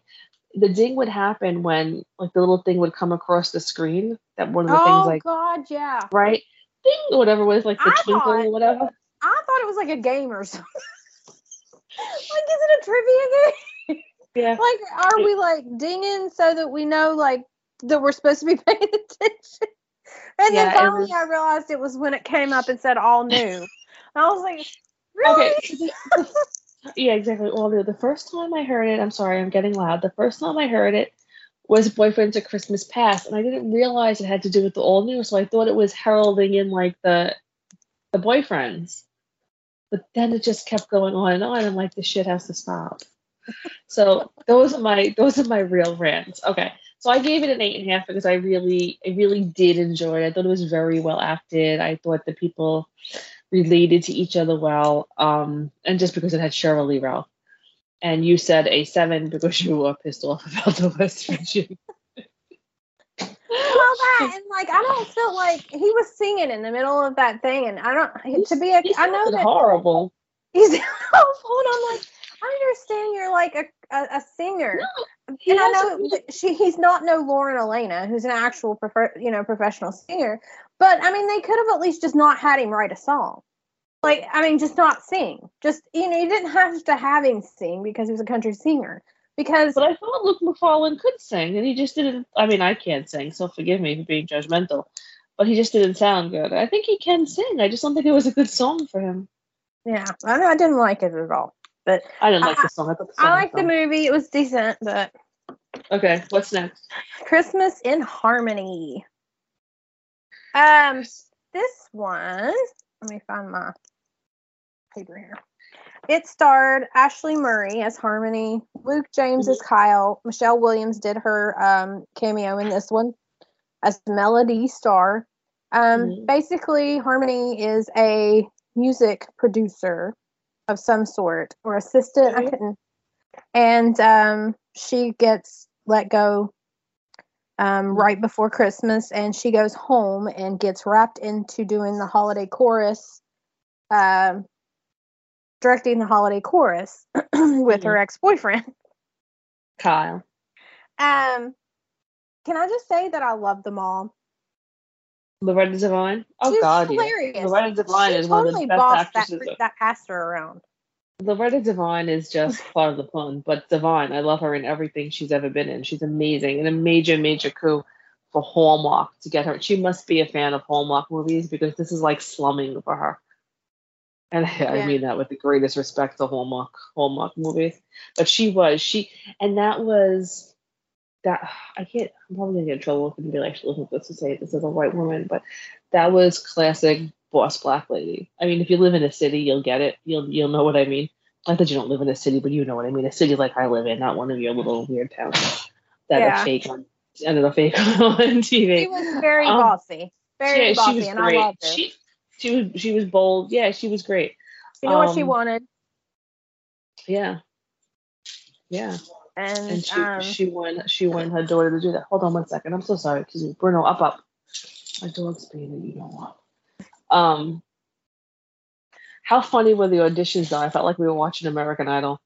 The ding would happen when like the little thing would come across the screen. That one of the oh, things like God, yeah. Right? Ding whatever was like the I twinkle thought, or whatever. I thought it was like a game or something. Like is it a trivia game? Yeah. like are we like dinging so that we know like that we're supposed to be paying attention? And yeah, then finally was... I realized it was when it came up and said all new. I was like, really? Okay. Yeah, exactly. Well, the, the first time I heard it, I'm sorry, I'm getting loud. The first time I heard it was Boyfriends to Christmas past, and I didn't realize it had to do with the all new. So I thought it was heralding in like the the boyfriends, but then it just kept going on and on. I'm like, this shit has to stop. so those are my those are my real rants. Okay, so I gave it an eight and a half because I really I really did enjoy it. I thought it was very well acted. I thought the people related to each other well, um, and just because it had Sheryl Lee Ralph and you said a seven because you were pissed off about the West Virginia. Well, that and like I don't feel like he was singing in the middle of that thing, and I don't to be a I know that horrible. He's awful, and I'm like I understand you're like a a, a singer, No, and I know she he's not no Lauren Alaina, who's an actual prefer, you know professional singer, but I mean they could have at least just not had him write a song like I mean, just not sing. Just you know, you didn't have to have him sing because he was a country singer. Because But I thought Luke Macfarlane could sing, and he just didn't. I mean, I can't sing, so forgive me for being judgmental, but he just didn't sound good. I think he can sing. I just don't think it was a good song for him. yeah, I I didn't like it at all. But I didn't like I- the song. I, the song I was liked the movie. It was decent, but Okay, what's next? Christmas in Harmony. Um, this one. Let me find my paper here. It starred Ashley Murray as Harmony, Luke James as Kyle, Michelle Williams did her um, cameo in this one as Melody Star. Um, Mhm. Basically, Harmony is a music producer of some sort or assistant. I couldn't. And um, she gets let go um, right before Christmas, and she goes home and gets wrapped into doing the holiday chorus, um, directing the holiday chorus with her ex boyfriend. Kyle. Um, can I just say that I love them all? Loretta Devine. Oh She's God, yeah. hilarious. Loretta Devine she is totally one of the best bossed that, actresses. that pastor around. Loretta Devine is just part of the fun, but Devine, I love her in everything she's ever been in. She's amazing and a major, major coup for Hallmark to get her. She must be a fan of Hallmark movies because this is like slumming for her. And I Yeah. mean that with the greatest respect to Hallmark Hallmark movies. But she was she, and that was that. I can't. I'm probably gonna get in trouble if anybody actually listens to this to say this is a white woman, but that was classic boss black lady. I mean, if you live in a city, you'll get it. You'll you'll know what I mean. Not that you don't live in a city, but you know what I mean. A city like I live in, not one of your little weird towns that Yeah. are fake on that are fake on TV. She was very Um, bossy, very Yeah, bossy, and. I loved her. She, She was she was bold. Yeah, she was great. You knew what she um, wanted, Yeah. Yeah. and, And she um, she won she won her daughter to do that. Hold on one second. I'm so sorry. Excuse me. Bruno, up up. My dog's being you don't want. Um how funny were the auditions though? I felt like we were watching American Idol.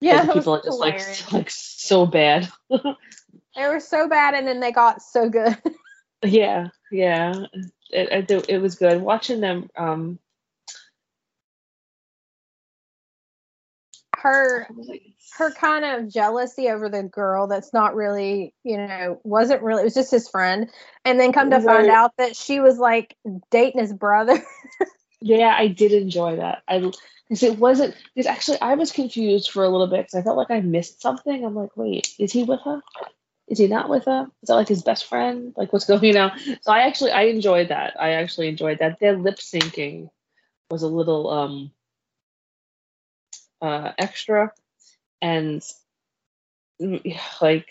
yeah, the people are just hilarious. like like so bad. they were so bad, and then they got so good. yeah, yeah. It, it it was good watching them. Um, her her kind of jealousy over the girl that's not really, you know, wasn't really, it was just his friend. And then come to find out that she was like dating his brother. Yeah, I did enjoy that. I because it wasn't because actually I was confused for a little bit because I felt like I missed something. I'm like, wait, is he with her? Is he not with her? Is that like his best friend? Like what's going on? So I actually I enjoyed that. I actually enjoyed that. Their lip syncing was a little um uh extra and mm, like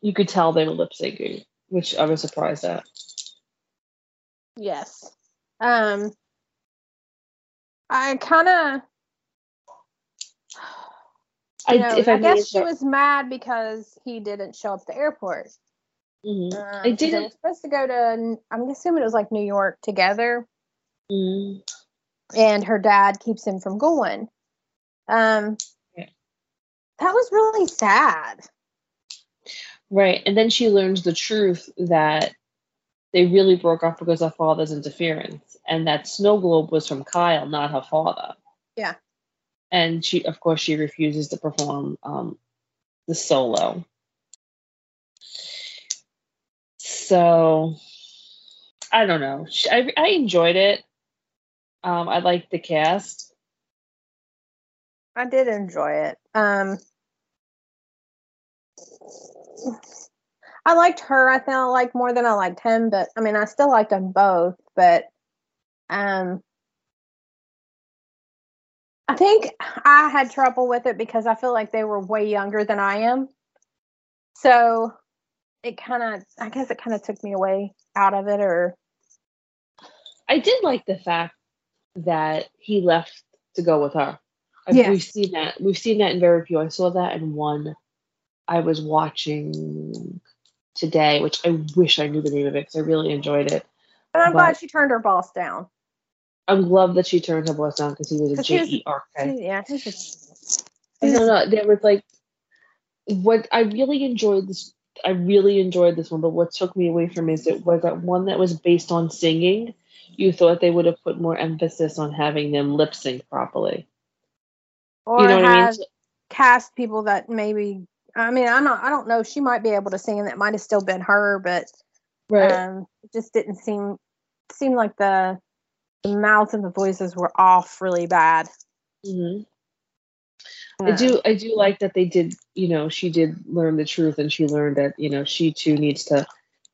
you could tell they were lip syncing, which I was surprised at. yes. Um, I kind of, I, know, I, I, guess she was mad because he didn't show up at the airport. Mhm. Um, I They didn't were supposed to go to, I'm assuming it was like New York together. Mm, and her dad keeps him from going. Um, Yeah. that was really sad. right. And then she learns the truth that they really broke up because of father's interference and that snow globe was from Kyle, not her father. Yeah. And she, of course, she refuses to perform um, the solo. So I don't know. I, I enjoyed it. Um, I liked the cast. I did enjoy it. Um, I liked her. I I liked more than I liked him, but I mean, I still liked them both. But um, I think I had trouble with it because I feel like they were way younger than I am. So it kind of, I guess it kind of took me away out of it. Or I did like the fact that he left to go with her. I- Yeah. We've seen that. We've seen that in very few. I saw that in one I was watching today, which I wish I knew the name of it because I really enjoyed it. And I'm But- glad she turned her boss down. I'm glad that she turned her voice down because he was a was- JE architect. She- yeah, I know. There was like what I really enjoyed this. I really enjoyed this one, but what took me away from it is it was that one that was based on singing. You thought they would have put more emphasis on having them lip sync properly. or you know what I mean? cast people that maybe. I mean, I'm not. I don't know. She might be able to sing, and that might have still been her, but um, it just didn't seem seem like the the mouths and the voices were off really bad. hmm I do. I do like that they did. You know, she did learn the truth, and she learned that you know she too needs to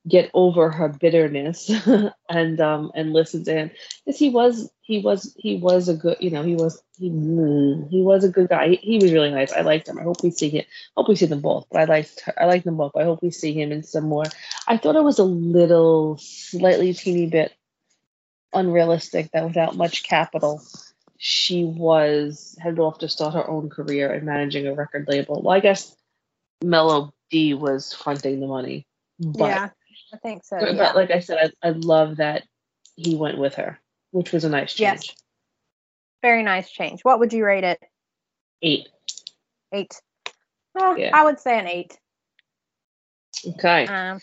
get over her bitterness and um and listen to him because he was he was he was a good you know he was he mm, he was a good guy he, he was really nice i liked him i hope we see him I hope we see them both but i liked her, i liked them both i hope we see him in some more i thought it was a little slightly teeny bit unrealistic that without much capital she was headed off to start her own career and managing a record label well i guess mellow d was fronting the money but yeah, I think so. but, yeah. but like I said, I, I love that he went with her, which was a nice change. Yes. Very nice change. What would you rate it? Eight. Eight. Uh, Yeah. I would say an eight. Okay. Um,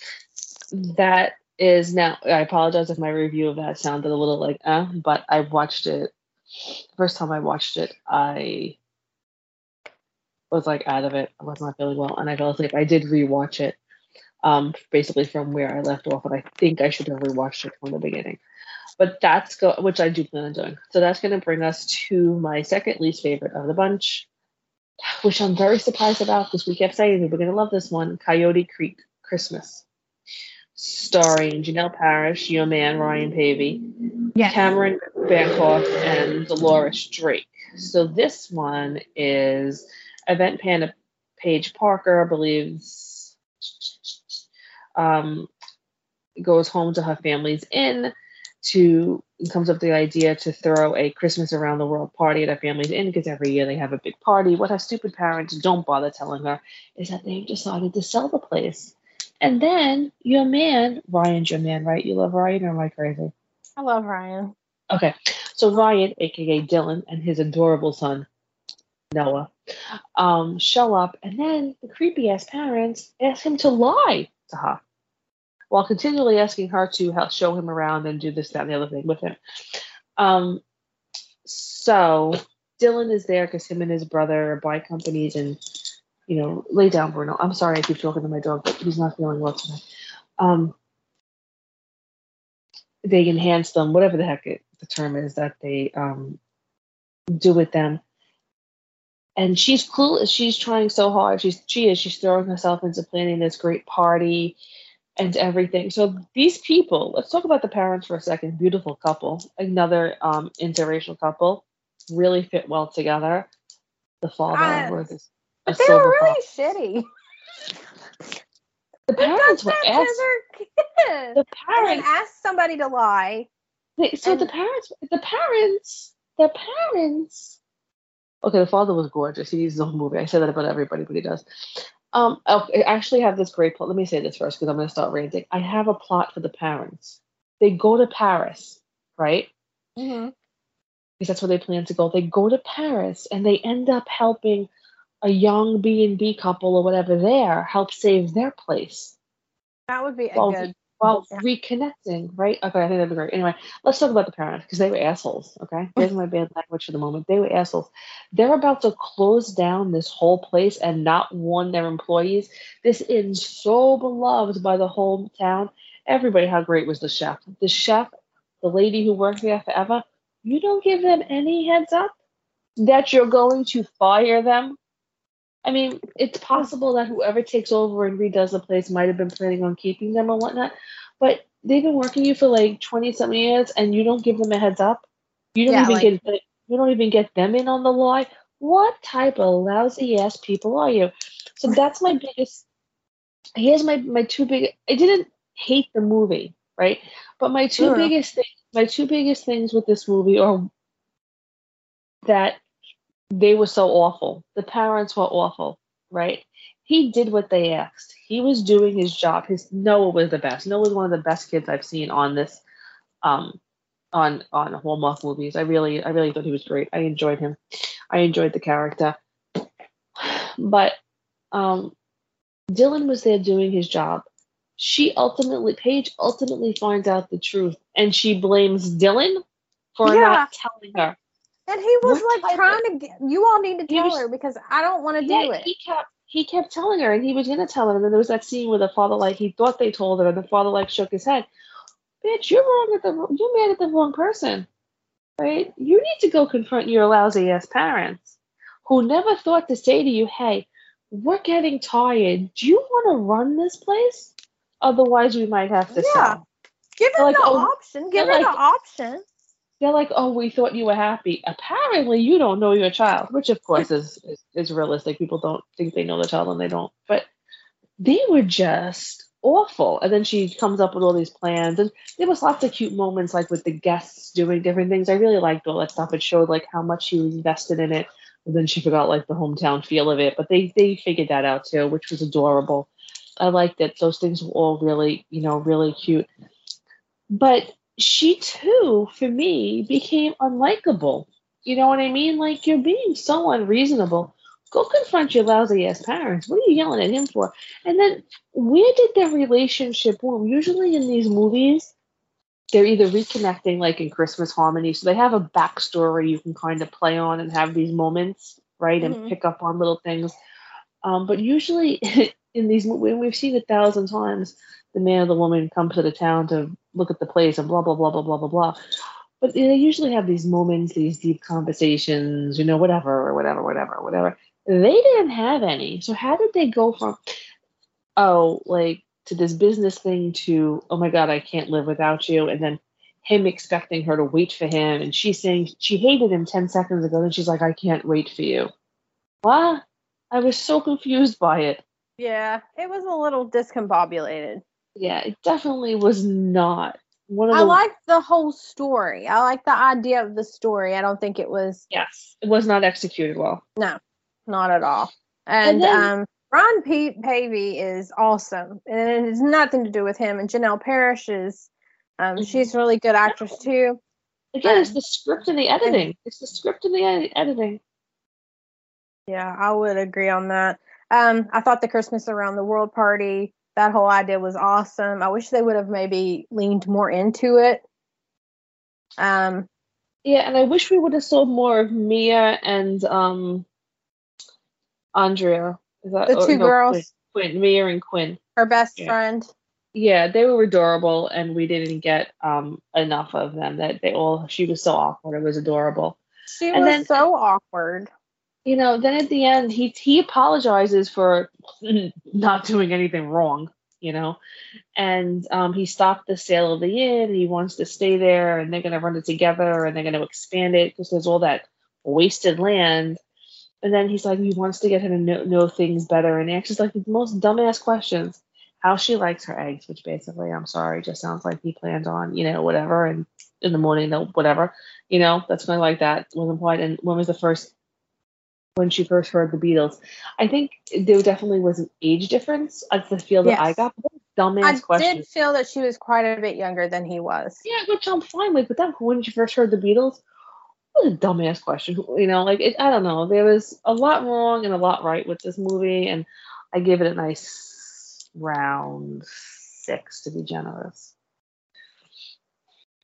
that is now. I apologize if my review of that sounded a little like, uh, but I watched it. First time I watched it, I was like out of it. I was not feeling well, and I fell asleep. I did rewatch it, um, basically from where I left off, and I think I should have rewatched it from the beginning. But that's go, which I do plan on doing. So that's going to bring us to my second least favorite of the bunch, which I'm very surprised about because we kept saying we were going to love this one, Coyote Creek Christmas, starring Janel Parrish, your man Ryan Paevey, yes. Cameron Bancroft, and Dolores Drake. So this one is Event Panda Paige Parker, I believe, um, goes home to her family's inn to comes up with the idea to throw a Christmas around the world party at her family's inn because every year they have a big party. What her stupid parents don't bother telling her is that they've decided to sell the place. And then your man, Ryan's your man, right? You love Ryan or am I crazy? I love Ryan. Okay, so Ryan, aka Dylan, and his adorable son Noah, um, show up, and then the creepy ass parents ask him to lie to her, while continually asking her to help show him around and do this, that, and the other thing with him. Um, so Dylan is there because him and his brother buy companies and you know lay down Bruno. I'm sorry I keep talking to my dog, but he's not feeling well tonight. Um, they enhance them, whatever the heck it, the term is that they um, do with them. And she's clueless. She's trying so hard. She's she is. She's throwing herself into planning this great party and everything. So these people. Let's talk about the parents for a second. Beautiful couple. Another um, interracial couple. Really fit well together. The father was But they were really shitty. The parents were that to their kids? The parents. ask somebody to lie. They, so the parents, the parents, the parents. Okay, the father was gorgeous. He needs his own movie. I say that about everybody, but he does. Um, I actually have this great plot. Let me say this first because I'm going to start ranting. I have a plot for the parents. They go to Paris, right? Mm-hmm. Because that's where they plan to go. They go to Paris and they end up helping a young B and B couple or whatever there help save their place. That would be a good. while Yeah. reconnecting, right? Okay, I think that'd be great. Anyway, let's talk about the parents because they were assholes. Okay, here's my bad language for the moment. They were assholes. They're about to close down this whole place and not warn their employees. This is so beloved by the whole town. Everybody, how great was the chef? The chef, the lady who worked there forever. You don't give them any heads up that you're going to fire them I mean, it's possible that whoever takes over and redoes the place might have been planning on keeping them or whatnot, but they've been working you for like twenty something years, and you don't give them a heads up. You don't Yeah, even like- get you don't even get them in on the lie. What type of lousy ass people are you? So that's my biggest. Here's my my two big. I didn't hate the movie, right? But my two Yeah. biggest things, my two biggest things with this movie are that they were so awful. The parents were awful, right? He did what they asked. He was doing his job. His Noah was the best. Noah was one of the best kids I've seen on this, um, on on Hallmark movies. I really, I really thought he was great. I enjoyed him. I enjoyed the character. But um, Dylan was there doing his job. She ultimately, Paige ultimately finds out the truth, and she blames Dylan for Yeah. not telling her. And he was What like trying to get you all need to tell was- her because I don't want to do Yeah, it. he kept he kept telling her, and he was gonna tell her. And then there was that scene where the father like he thought they told her, and the father like shook his head. Bitch, you're wrong at the you're mad at the wrong person, right? You need to go confront your lousy ass parents, who never thought to say to you, "Hey, we're getting tired. Do you want to run this place? Otherwise, we might have to Yeah. sell." Give her like, the oh, option. Give her they're the option. They're like, "Oh, we thought you were happy. Apparently, you don't know your child," which of course is is, is realistic. People don't think they know their child and they don't. But they were just awful. And then she comes up with all these plans, and there was lots of cute moments, like with the guests doing different things. I really liked all that stuff. It showed like how much she was invested in it. And then she forgot like the hometown feel of it, but they they figured that out too, which was adorable. I liked it. Those things were all really, you know, really cute. But she too, for me, became unlikable. You know what I mean? Like you're being so unreasonable. Go confront your lousy ass parents. What are you yelling at him for? And then where did their relationship bloom? Usually in these movies, they're either reconnecting like in Christmas Harmony, so they have a backstory you can kind of play on and have these moments, right? And Mhm. pick up on little things. Um, but usually in these movies, we've seen it a thousand times, the man or the woman comes to the town to look at the place and blah blah blah blah blah blah blah. But they usually have these moments, these deep conversations, you know, whatever whatever, whatever, whatever. They didn't have any. So how did they go from oh, like to this business thing to oh my god, I can't live without you, and then him expecting her to wait for him, and she's saying she hated him ten seconds ago, and she's like, I can't wait for you. What? I was so confused by it. Yeah, it was a little discombobulated. Yeah, it definitely was not one of I the. like the whole story. I like the idea of the story. I don't think it was yes, it was not executed well. No, not at all. And, And then- um, Ron P- Paevey is awesome, and it has nothing to do with him. And Janel Parrish is, um, Mhm. she's a really good actress too. Again, it's Um, the script and the editing. It's the script and the edi- editing. Yeah, I would agree on that. Um, I thought the Christmas around the world party, that whole idea was awesome. I wish they would have maybe leaned more into it. Um, Yeah, and I wish we would have saw more of Mia and um Andrea. Is that the two no, girls, Quinn, Quinn, Mia and Quinn. her best Yeah. friend. Yeah, they were adorable, and we didn't get um enough of them. That they all she was so awkward. It was adorable. She And was then- so awkward. You know, then at the end, he he apologizes for not doing anything wrong. You know, and um, he stopped the sale of the inn. He wants to stay there, and they're going to run it together, and they're going to expand it because there's all that wasted land. And then he's like, he wants to get her to know, know things better, and he asks like the most dumbass questions. How she likes her eggs, which basically, I'm sorry, just sounds like he planned on, you know, whatever, and in the morning, whatever, you know, that's kind of like that was implied. And when was the first when she first heard the Beatles? I think there definitely was an age difference. That's the feel that I got. Dumbass question. I question. did feel that she was quite a bit younger than he was. Yeah, which I'm fine with. But then when she first heard the Beatles, what a dumbass question. You know, like it, I don't know. There was a lot wrong and a lot right with this movie, and I gave it a nice round six to be generous.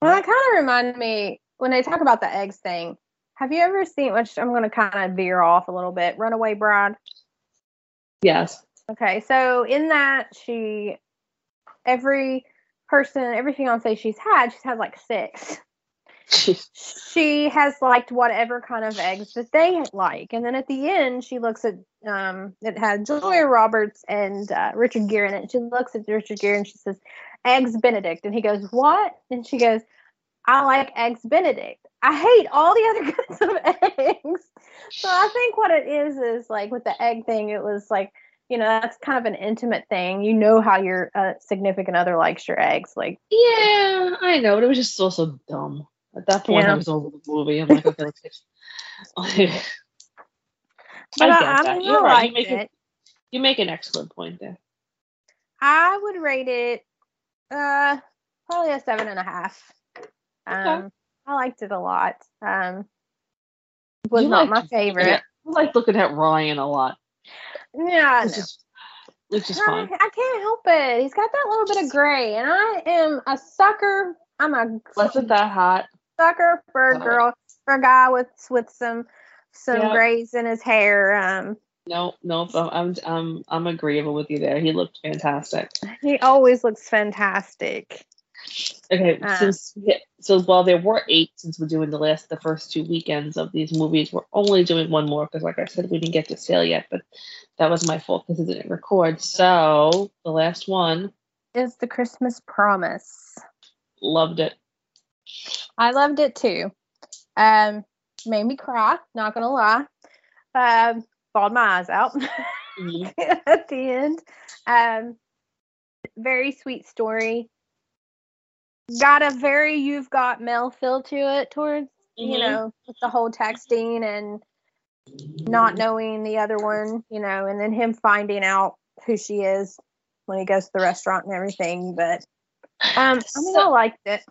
Well, that kind of reminded me when they talk about the eggs thing. Have you ever seen? Which I'm going to kind of veer off a little bit. Runaway Bride. Yes. Okay, so in that she, every person, every fiance she's had, she's had like six, she has liked whatever kind of eggs that they like. And then at the end, she looks at um, it had Julia Roberts and uh, Richard Gere in it. She looks at Richard Gere and she says, "Eggs Benedict," and he goes, "What?" And she goes, "I like eggs Benedict. I hate all the other kinds of eggs." So I think what it is is like with the egg thing, it was like you know that's kind of an intimate thing. You know how your uh, significant other likes your eggs, like yeah, I know, but it was just so so dumb. At that point, Yeah. I was over the movie. I'm like, okay, let's. But I I, I mean, You're I right. You make it. You make an excellent point there. I would rate it uh probably a seven and a half. Um I liked it a lot. Um it was You not my favorite. at- I like looking at Ryan a lot. Yeah, it's know. is, which is I. I can't help it. He's got that little bit of gray, and I am a sucker. I'm a Wasn't that hot? sucker for a Uh, girl, for a guy with with some some Yeah. grays in his hair. Um, No, no, I'm, I'm, I'm, I'm agreeable with you there. He looked fantastic. he always looks fantastic. Okay, Uh. since so while there were eight, since we're doing the last, the first two weekends of these movies, we're only doing one more because, like I said, we didn't get to sale yet. But that was my fault because it didn't record. So the last one, Is the Christmas Promise? loved it. I loved it too. Um, made me cry. Not gonna lie. Um, bawled my eyes out Mhm. at the end. Um, very sweet story. Got a very you've got Mail feel to it towards you Mhm. know with the whole texting and not knowing the other one, you know, and then him finding out who she is when he goes to the restaurant and everything. But um, I mean, I liked it.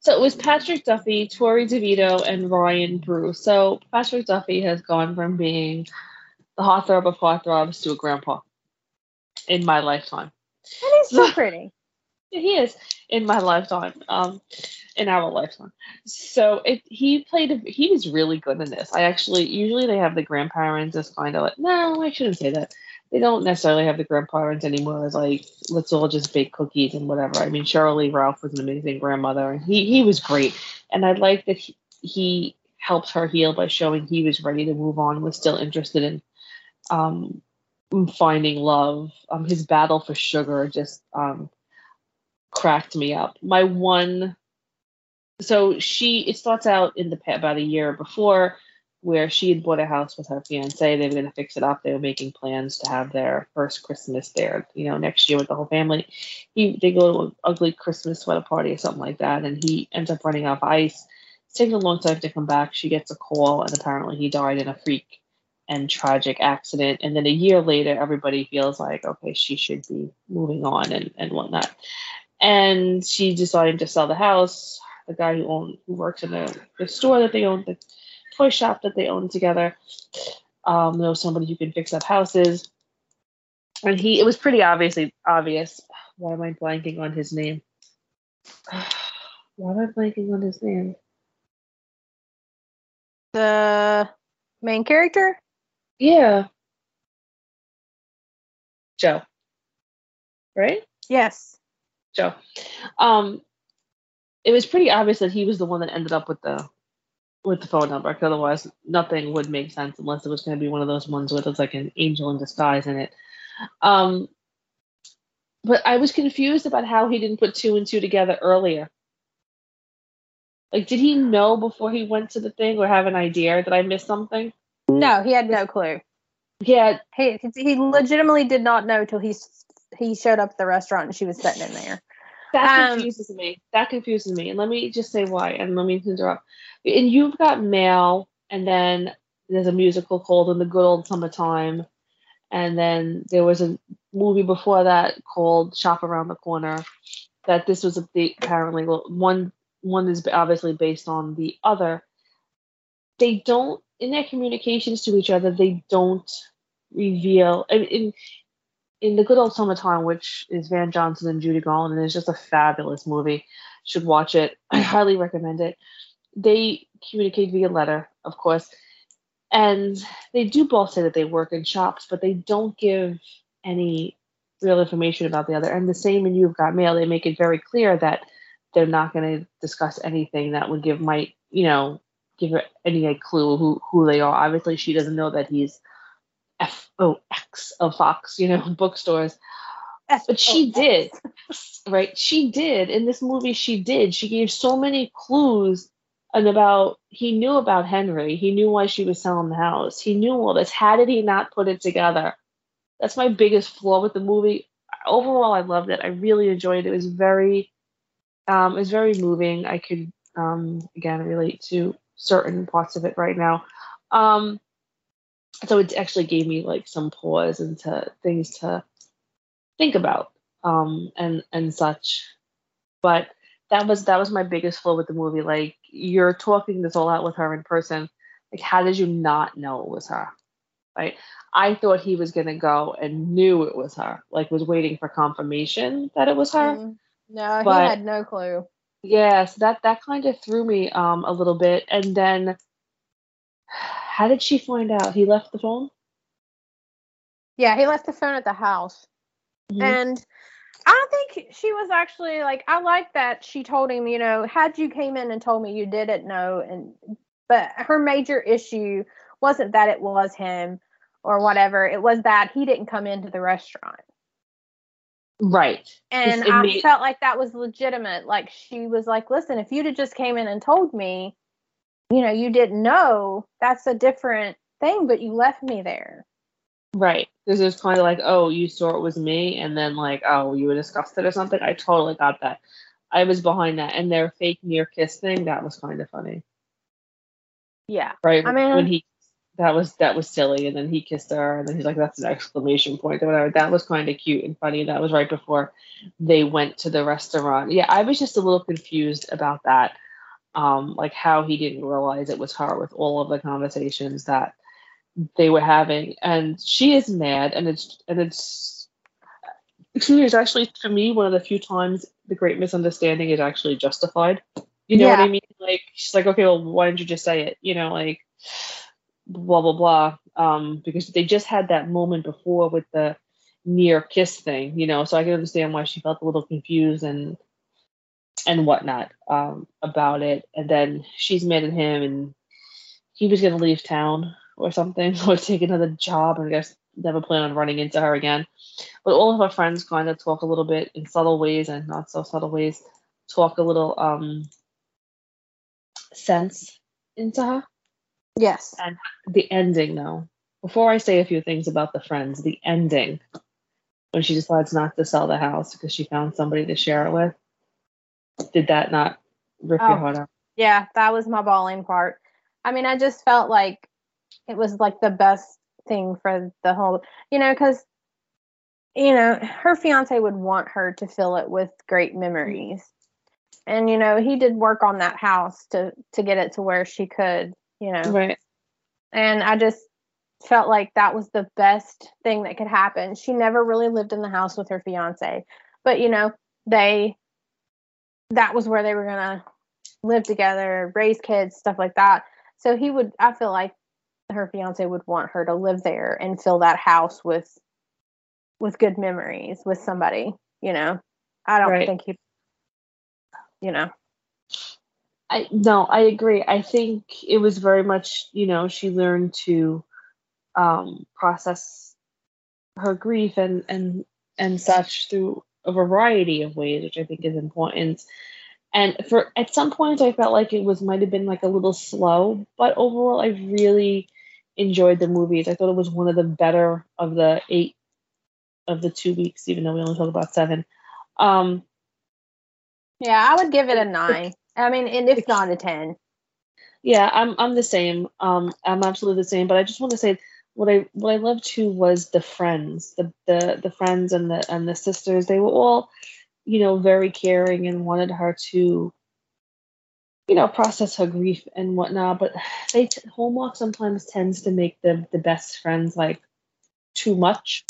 So it was Patrick Duffy, Torrey DeVitto, and Ryan Bruce. So Patrick Duffy has gone from being the heartthrob of heartthrobs to a grandpa in my lifetime. And he's so pretty. He is in my lifetime, um, in our lifetime. So it, he played. He was really good in this. I actually usually they have the grandparents as kind of like no, I shouldn't say that. They don't necessarily have the grandparents anymore It's like let's all just bake cookies and whatever. I mean, Sheryl Lee Ralph was an amazing grandmother, and he he was great. And I like that he, he helped her heal by showing he was ready to move on, was still interested in um, finding love. Um, his battle for sugar just um, cracked me up. My one, so she it starts out in the about a year before where she had bought a house with her fiance. They were going to fix it up. They were making plans to have their first Christmas there, you know, next year with the whole family. He they go to an ugly Christmas sweater party or something like that, and he ends up running off ice. It's taking a long time to come back. She gets a call, and apparently he died in a freak and tragic accident. And then a year later, everybody feels like, okay, she should be moving on and, and whatnot. And she decided to sell the house. The guy who owned, who works in the, the store that they own, the toy shop that they own together, um, knows somebody who can fix up houses. And he, it was pretty obviously obvious. Why am I blanking on his name? Why am I blanking on his name? The main character? Yeah. Joe. Right? Yes. Joe. Um, it was pretty obvious that he was the one that ended up with the with the phone number. 'cause otherwise, nothing would make sense unless it was going to be one of those ones where there's like an angel in disguise in it. Um, but I was confused about how he didn't put two and two together earlier. Like, did he know before he went to the thing, or have an idea? that I missed something? No, he had no clue. Yeah, He he legitimately did not know till he he showed up at the restaurant and she was sitting in there. That Um, confuses me. That confuses me. And let me just say why. And let me interrupt. And you've got mail, and then there's a musical called "In the Good Old Summertime," and then there was a movie before that called "Shop Around the Corner." That this was a big, apparently one one is obviously based on the other. They don't in their communications to each other. They don't reveal. I mean, in the good old summertime, which is Van Johnson and Judy Garland, and it's just a fabulous movie. Should watch it. I highly recommend it. They communicate via letter, of course, and they do both say that they work in shops, but they don't give any real information about the other. And the same in You've Got Mail, they make it very clear that they're not going to discuss anything that would give might you know give her any clue who who they are. Obviously, she doesn't know that he's F O X of Fox, you know, bookstores. But she did, right? She did in this movie. She did. She gave so many clues and about he knew about Henry. He knew why she was selling the house. He knew all this. How did he not put it together? That's my biggest flaw with the movie. Overall, I loved it. I really enjoyed it. It was very, um, it was very moving. I could um, again relate to certain parts of it right now. Um, so it actually gave me like some pause into things to think about um, and and such. But that was that was my biggest flaw with the movie. Like you're talking this all out with her in person. Like how did you not know it was her? Right? I thought he was gonna go and knew it was her. Like was waiting for confirmation that it was her. Mm, no, but, he had no clue. Yes, that that kind of threw me um a little bit. And then, how did she find out he left the phone? Yeah, he left the phone at the house, mm-hmm. and I think she was actually like. I like that she told him, you know, had you came in and told me you didn't know, and but her major issue wasn't that it was him or whatever. It was that he didn't come into the restaurant. Right. And I made- felt like that was legitimate. Like she was like, listen, if you'd have just came in and told me, you know, you didn't know, that's a different thing, but you left me there. Right. Because it was kind of like, oh, you saw it was me, and then like, oh, you were disgusted or something. I totally got that. I was behind that. And their fake near kiss thing, that was kind of funny. Yeah. Right. I mean, when he that was that was silly. And then he kissed her, and then he's like, "That's an exclamation point or whatever." That was kind of cute and funny. That was right before they went to the restaurant. Yeah, I was just a little confused about that, um, like how he didn't realize it was her with all of the conversations that they were having, and she is mad, and it's and it's excuse me, it's actually for me one of the few times the great misunderstanding is actually justified. You know yeah. what I mean? Like she's like, okay, well, why didn't you just say it? You know, like blah blah blah um, because they just had that moment before with the near kiss thing you know so i can understand why she felt a little confused and and whatnot um, about it. And then she's mad at him and he was going to leave town or something or take another job and i guess never plan on running into her again. But all of her friends kind of talk a little bit in subtle ways and not so subtle ways talk a little um sense into her. Yes. And the ending, though, before I say a few things about the friends, the ending, when she decides not to sell the house because she found somebody to share it with, did that not rip oh, your heart out? Yeah, that was my bawling part. I mean, I just felt like it was like the best thing for the whole, you know, because you know her fiance would want her to fill it with great memories and you know he did work on that house to to get it to where she could you know. Right. And I just felt like that was the best thing that could happen. She never really lived in the house with her fiance, but you know, they that was where they were going to live together, raise kids, stuff like that. So he would I feel like her fiance would want her to live there and fill that house with with good memories with somebody, you know. I don't right. think he you know. I no, I agree. I think it was very much, you know, she learned to um, process her grief and and and such through a variety of ways, which I think is important. And for at some points, I felt like it was might have been like a little slow, but overall, I really enjoyed the movies. I thought it was one of the better of the eight of the two weeks, even though we only talk about seven. Um, yeah, I would give it a nine. I mean, and if not a ten. Yeah, I'm I'm the same. Um, I'm absolutely the same. But I just want to say what I what I loved too was the friends, the the the friends and the and the sisters. They were all, you know, very caring and wanted her to, you know, process her grief and whatnot. But they Hallmark sometimes tends to make the the best friends like too much.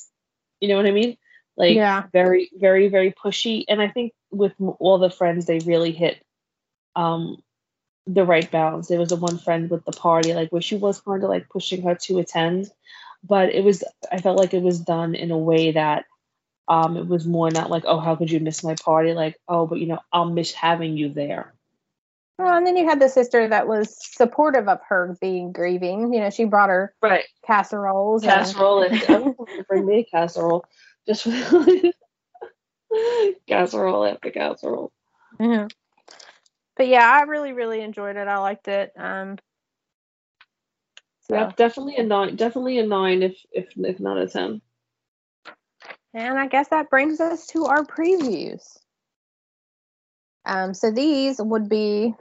You know what I mean? Like yeah. very very very pushy. And I think with all the friends, they really hit um the right balance. There was the one friend with the party, like where she was kind of like pushing her to attend, but it was I felt like it was done in a way that Um, it was more not like, oh, how could you miss my party? Like, oh, but you know, I'll miss having you there. Well, and then you had the sister that was supportive of her being grieving. You know, she brought her right casseroles. Casserole. And, want to bring me a casserole. Just casserole after casserole. Mm-hmm. But yeah, I really, really enjoyed it. I liked it. Um, so. Yeah, definitely a nine. Definitely a nine, if if if not a ten. And I guess that brings us to our previews. Um, so these would be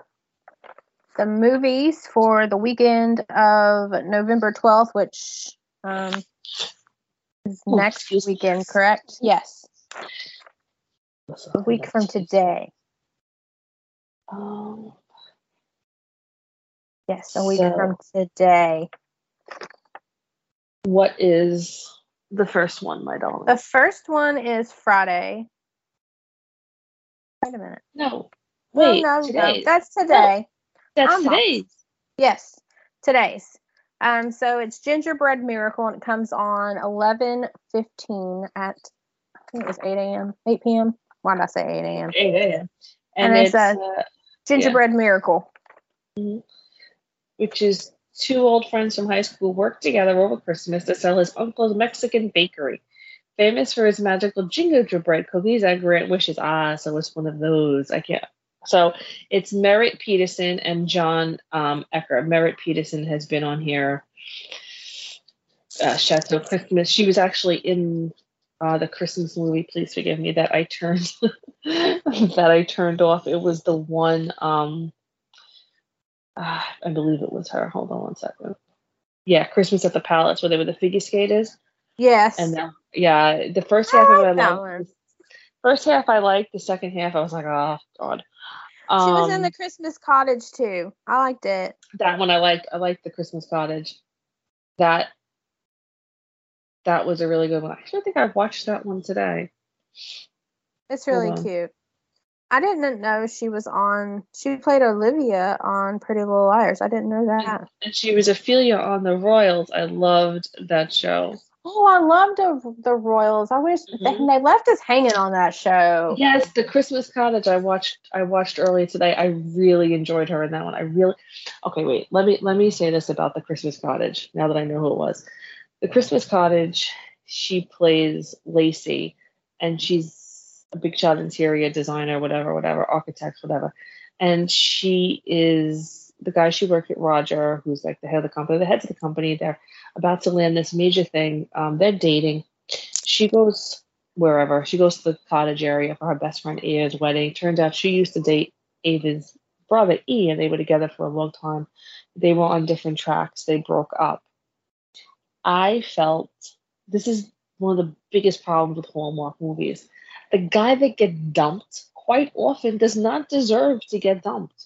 the movies for the weekend of November 12th, which um, is oh, next weekend, correct? Yes. A week from today. Oh. Yes, a week so, from today. What is the first one, my darling? The first one is Friday. Wait a minute. No. Wait. No, no, no. That's today. That's I'm today's. Yes, today's. Um, so it's Gingerbread Miracle, and it comes on eleven fifteen at I think it was eight a.m. eight p.m. Why did I say eight a.m. Eight a.m. And, and it's, it's a uh, Gingerbread yeah. Miracle, mm-hmm. which is two old friends from high school work together over Christmas to sell his uncle's Mexican bakery. Famous for his magical gingerbread cookies that grant wishes. Ah, so it's one of those. I can't. So it's Merritt Patterson and Jon um, Ecker. Merritt Patterson has been on here. Uh, Chateau Christmas. She was actually in uh, the Christmas movie. Please forgive me that I turned that I turned off. It was the one. Um, uh, I believe it was her. Hold on one second. Yeah, Christmas at the Palace, where they were the figure skaters. Yes. And then, yeah, the first half of it I liked. First half I liked. The second half I was like, oh god. Um, she was in the um, Christmas Cottage too. I liked it. That one I liked. I liked the Christmas Cottage. That that was a really good one. I actually think I've watched that one today. It's really cute. I didn't know she was on. She played Olivia on Pretty Little Liars. I didn't know that. And she was Ophelia on The Royals. I loved that show. Oh, I loved the, the Royals. I wish mm-hmm. they, they left us hanging on that show. Yes, the Christmas Cottage. I watched. I watched earlier today. I really enjoyed her in that one. I really. Okay, wait. Let me let me say this about the Christmas Cottage. Now that I know who it was, the Christmas Cottage. She plays Lacey, and she's a big shot interior designer, whatever, whatever, architect, whatever. And she is the guy she worked with, Roger, who's like the head of the company, the heads of the company. They're about to land this major thing. Um, they're dating. She goes wherever. She goes to the cottage area for her best friend Ava's wedding. Turns out she used to date Ava's brother E, and they were together for a long time. They were on different tracks. They broke up. I felt this is one of the biggest problems with Hallmark movies. The guy that gets dumped quite often does not deserve to get dumped.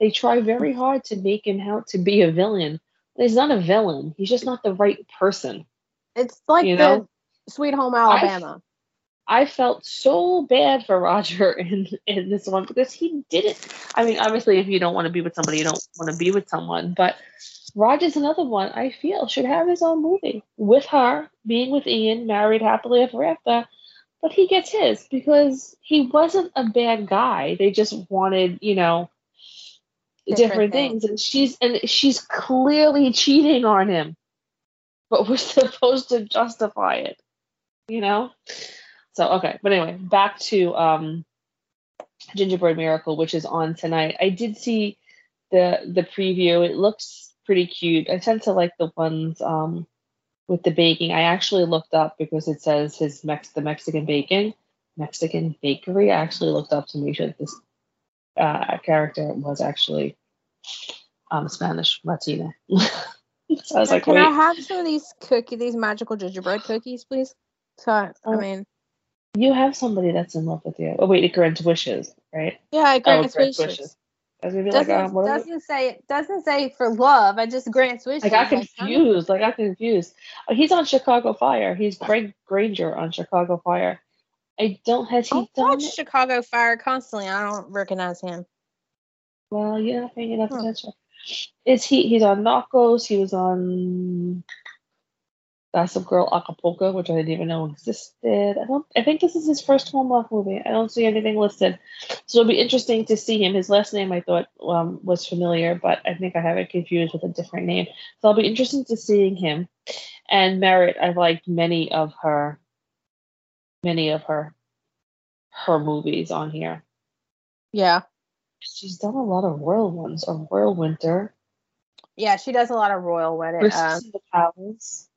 They try very hard to make him out to be a villain. He's not a villain. He's just not the right person. It's like you know? Sweet Home Alabama. I, I, felt so bad for Roger in in this one because he didn't. I mean, obviously, if you don't want to be with somebody, you don't want to be with someone. But Roger's another one I feel should have his own movie with her being with Ian, married happily ever after. But he gets his because he wasn't a bad guy. They just wanted, you know, different, different things. things. and she's and she's clearly cheating on him but we're supposed to justify it you know so okay but anyway back to um gingerbread miracle which is on tonight i did see the the preview it looks pretty cute i tend to like the ones um with the baking i actually looked up because it says his mex the mexican bacon mexican bakery i actually looked up to make sure that this uh, character was actually um, Spanish Latina. so I was like, can Wait. I have some of these cookie, these magical gingerbread cookies, please? So I, oh, I mean, you have somebody that's in love with you. Oh wait, it grants wishes, right? Yeah, it grants, oh, it grants wishes. wishes. Doesn't, like, um, doesn't say it doesn't say for love. I just grants wishes. I got confused. I got confused. Oh, he's on Chicago Fire. He's Greg Grainger on Chicago Fire. I don't has he I done watch Chicago Fire constantly. I don't recognize him. Well, you're not paying enough attention. Is he? He's on Narcos. He was on. Gossip Girl Acapulco, which I didn't even know existed. I don't. I think this is his first Hallmark movie. I don't see anything listed, so it'll be interesting to see him. His last name I thought um, was familiar, but I think I have it confused with a different name. So I'll be interested to seeing him. And Merritt, I've liked many of her, many of her, her movies on here. Yeah. She's done a lot of royal ones, or Royal Winter, Yeah, she does a lot of royal wedding. Christmas Um, the Palace.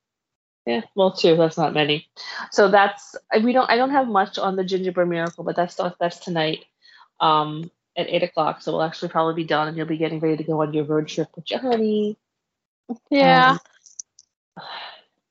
Yeah, well, two. That's not many. So that's we don't. I don't have much on the Gingerbread Miracle, but that's that's tonight, um, at eight o'clock. So we'll actually probably be done, and you'll be getting ready to go on your road trip with your honey. yeah. Um,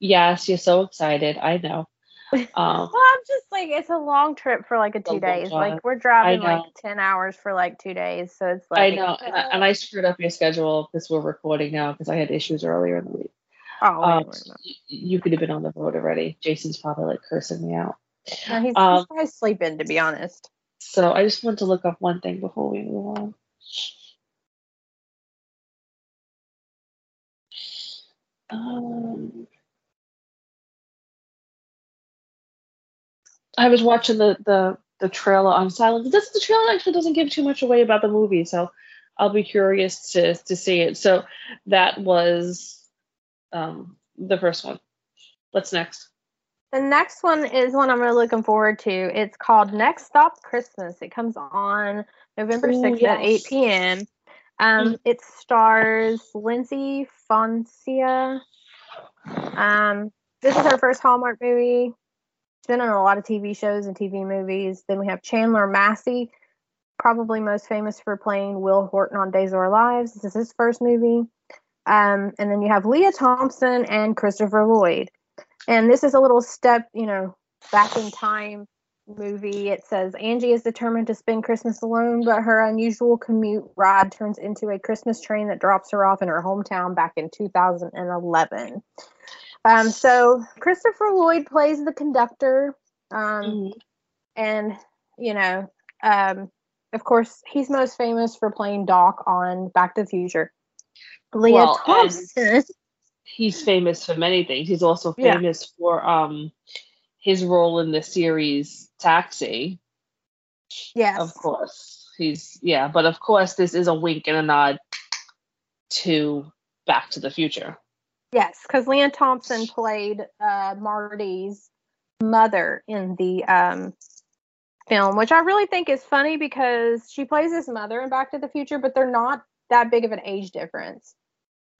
yes, you're so excited. I know. Um, well, I'm just like it's a long trip for like a a two days. drive. Like we're driving like ten hours for like two days, so it's like I know, and I, and I screwed up your schedule because we're recording now because I had issues earlier in the week. Oh, Um, wait, wait, wait. you could have been on the road already. Jason's probably like cursing me out. No, he's, um, he's probably sleeping, to be honest. So I just want to look up one thing before we move on. Um, I was watching the, the the trailer on Silence. This the trailer actually doesn't give too much away about the movie, so I'll be curious to to see it. So that was um, the first one. What's next? The next one is one I'm really looking forward to. It's called Next Stop Christmas. It comes on November Ooh, 6th at 8 p.m. Um, Mhm. It stars Lyndsy Fonseca. Um, this is her first Hallmark movie. She's been in a lot of TV shows and TV movies. Then we have Chandler Massey, probably most famous for playing Will Horton on Days of Our Lives. This is his first movie. Um, and then you have Lea Thompson and Christopher Lloyd. And this is a little step, you know, back in time movie. It says Angie is determined to spend Christmas alone, but her unusual commute ride turns into a Christmas train that drops her off in her hometown back in 2011. Um, so Christopher Lloyd plays the conductor. Um, Mhm. and you know um of course he's most famous for playing doc on back to the future lea Well, thompson he's famous for many things. He's also Yeah. famous for um his role in the series Taxi, yes of course. He's yeah, but of course this is a wink and a nod to Back to the Future. yes because lea thompson played uh marty's mother in the um film which i really think is funny because she plays his mother in back to the future but they're not that big of an age difference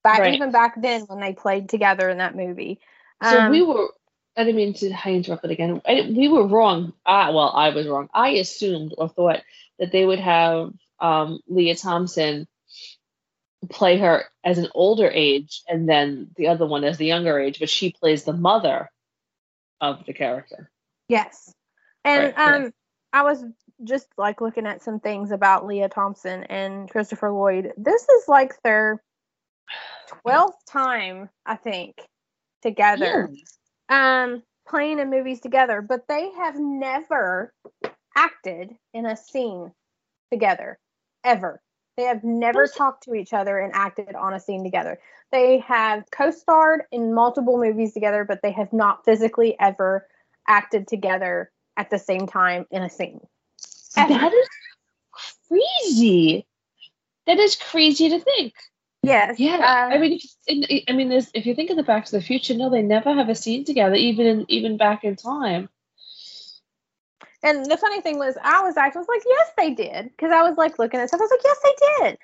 back Right. even back then when they played together in that movie So Um, we were I didn't mean to I interrupted again. I, we were wrong. Well, I was wrong. I assumed or thought that they would have um, Lea Thompson play her as an older age, and then the other one as the younger age. But she plays the mother of the character. Yes. And Right, right. um I was just like looking at some things about Lea Thompson and Christopher Lloyd. This is like their 12th time, I think, together. Um playing in movies together, but they have never acted in a scene together ever. They have never talked to each other and acted on a scene together. They have co-starred in multiple movies together, but they have not physically ever acted together at the same time in a scene. Ever. That is crazy. That is crazy to think. Yes. Yeah, uh, I mean, if, in, I mean, there's, if you think of the Back to the Future, no, they never have a scene together, even in, even back in time. And the funny thing was, I was actually was like, yes, they did, because I was like looking at stuff. I was like, yes, they did,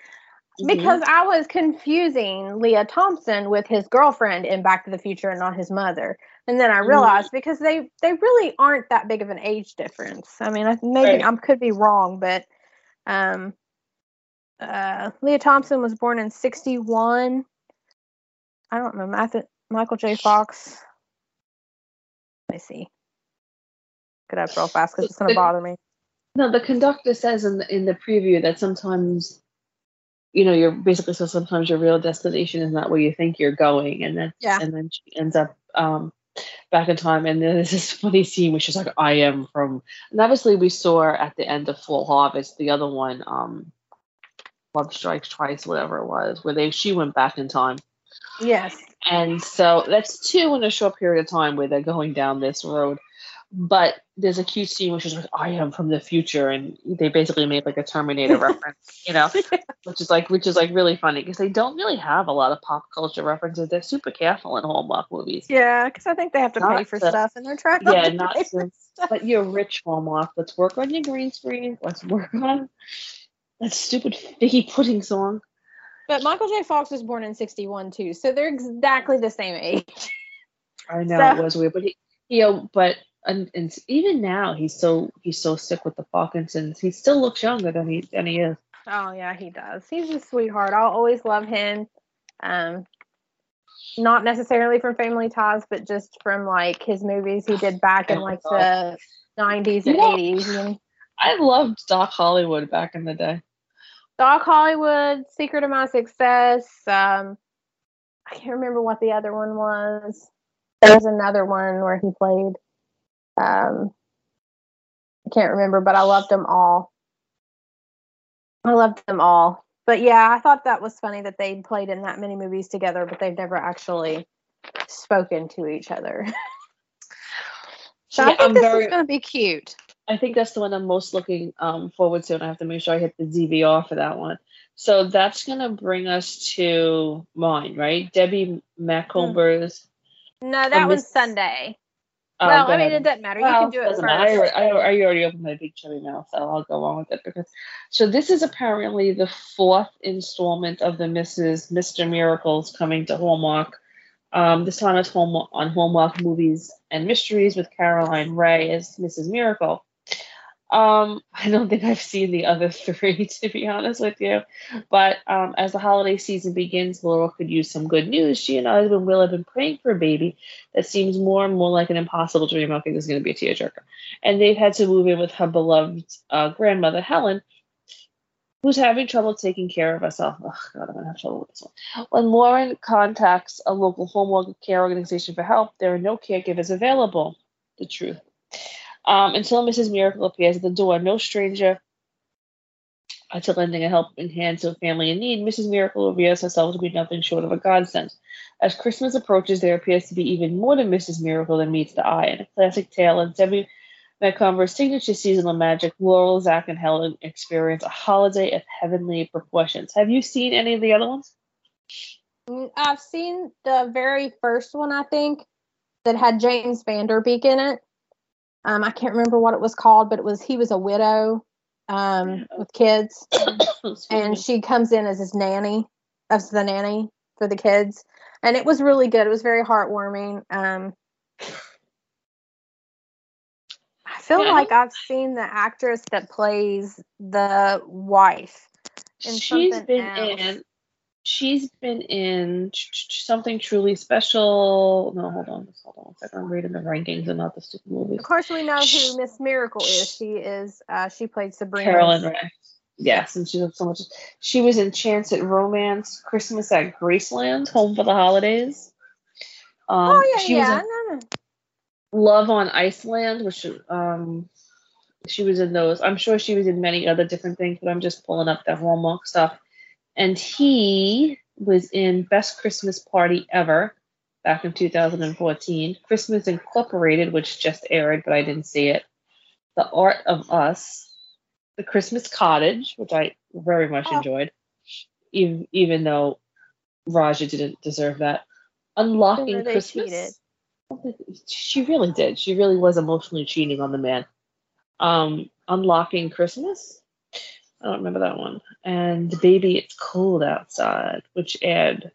Mhm. because I was confusing Lea Thompson with his girlfriend in Back to the Future and not his mother. And then I Mhm. realized because they they really aren't that big of an age difference. I mean, I, maybe Right. I could be wrong, but um, uh, Lea Thompson was born in '61. I don't know. Michael J. Fox. Let me see. Get up real fast because it's going to bother me. No, the conductor says in the, in the preview that sometimes, you know, you're basically so sometimes your real destination is not where you think you're going, and then Yeah. and then she ends up um, back in time, and then there's this funny scene where she's like, "I am from," and obviously we saw at the end of Full Harvest the other one, um, Love Strikes Twice, whatever it was, where they she went back in time, Yes. And so that's two in a short period of time where they're going down this road. But there's a cute scene which is like, I am from the future, and they basically make like a Terminator reference, you know, which is like which is like really funny because they don't really have a lot of pop culture references. They're super careful in Hallmark movies. Yeah, because I think they have to Not pay for stuff, and they're trying. Yeah, not pay for to- stuff. But you're rich, Hallmark. Let's work on your green screen. Let's work on that stupid figgy pudding song. But Michael J. Fox was born in '61 too, so they're exactly the same age. I know So- it was weird, but he, you know, but and, and even now he's so he's so sick with the Parkinson's. He still looks younger than he than he is. Oh yeah, he does. He's a sweetheart. I'll always love him. Um, not necessarily from Family Ties, but just from like his movies he did back in like the '90s and Yeah. '80s. And I loved Doc Hollywood back in the day. Doc Hollywood, Secret of My Success. Um, I can't remember what the other one was. There was another one where he played. Um, I can't remember, but I loved them all. I loved them all. But yeah, I thought that was funny that they played in that many movies together, but they've never actually spoken to each other. so I think I'm this very- is going to be cute. I think that's the one I'm most looking um, forward to, and I have to make sure I hit the DVR for that one. So that's gonna bring us to mine, right? Debbie Macomber's. No, that one's Sunday. oh, well, I mean, it doesn't matter. Well, you can do it doesn't first. matter. I, already- I, I already opened my big chubby mouth, so I'll go on with it. Because so this is apparently the fourth installment of the Mrs. Mr. Miracles coming to Hallmark. Um, this time it's Hallmark on Hallmark Movies and Mysteries with Caroline Rhea as Mrs. Miracle. Um, I don't think I've seen the other three, to be honest with you. But um, as the holiday season begins, Laurel could use some good news. She and her husband Will have been praying for a baby that seems more and more like an impossible dream. Okay, this is going to be a tearjerker. And they've had to move in with her beloved uh, grandmother, Helen, who's having trouble taking care of herself. Oh, God, I'm going to have trouble with this one. When Lauren contacts a local home care organization for help, there are no caregivers available. The truth. Um, until Mrs. Miracle appears at the door, no stranger to lending a helping hand to a family in need, Mrs. Miracle reveals herself to be nothing short of a godsend. As Christmas approaches, there appears to be even more to Mrs. Miracle than meets the eye. In a classic tale of Debbie Macomber's signature seasonal magic, Laurel, Zach, and Helen experience a holiday of heavenly proportions. Have you seen any of the other ones? Mm, I've seen the very first one, I think, that had James Van Der Beek in it. Um, I can't remember what it was called, but it was he was a widow um, with kids, and she comes in as his nanny, as the nanny for the kids, and it was really good. It was very heartwarming. Um, I feel Yeah, like I've seen the actress that plays the wife. in she's been else. in she's been in something truly special no hold on just hold on one second i'm reading the rankings and not the stupid movies Of course, we know who Miss Miracle is. She is. Uh, she played Sabrina. caroline rhea yes and she did so much she was in chance at romance christmas at graceland home for the holidays um Oh yeah, she was yeah. in no, no. love on iceland which um she was in those i'm sure she was in many other different things but i'm just pulling up the hallmark stuff and he was in Best Christmas Party Ever back in 2014, Christmas Incorporated, which just aired, but I didn't see it, The Art of Us, The Christmas Cottage, which I very much Oh. enjoyed, even, even though Roger didn't deserve that, Unlocking Christmas. She really did. She really was emotionally cheating on the man. Um, Unlocking Christmas. I don't remember that one. And Baby, It's Cold Outside, which aired.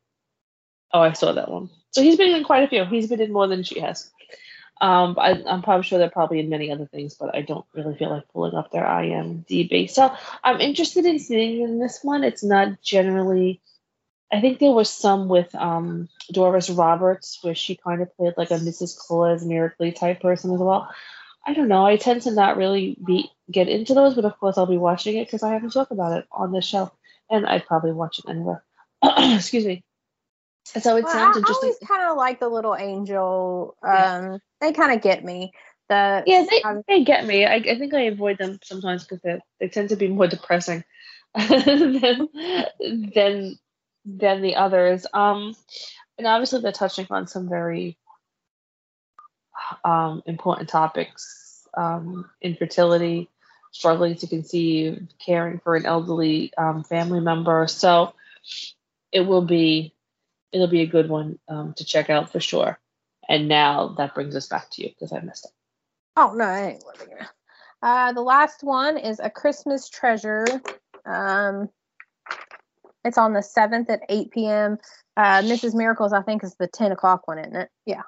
Oh, I saw that one. So he's been in quite a few. He's been in more than she has. Um, I, I'm probably sure they're probably in many other things, but I don't really feel like pulling up their IMDb. So I'm interested in seeing in this one. It's not generally. I think there was some with um, Doris Roberts where she kind of played like a Mrs. Claus Miracle type person as well. I don't know. I tend to not really be get into those, but of course I'll be watching it because I haven't talked about it on this show, and I'd probably watch it anywhere. Excuse me. So it Well, sounds I interesting. always kind of like the little angel. Um, Yeah. they kind of get me. The Yeah, they, um, they get me. I, I think I avoid them sometimes because they they tend to be more depressing than than than the others. Um, and obviously they're touching on some very um, important topics: um, infertility, struggling to conceive, caring for an elderly um, family member. So it will be it'll be a good one um, to check out for sure. And now that brings us back to you because I missed it. Oh no, I ain't living here. Uh, the last one is a Christmas treasure. Um, it's on the seventh at eight p.m. Uh, Mrs. Miracles, I think, is the ten o'clock one, isn't it? Yeah.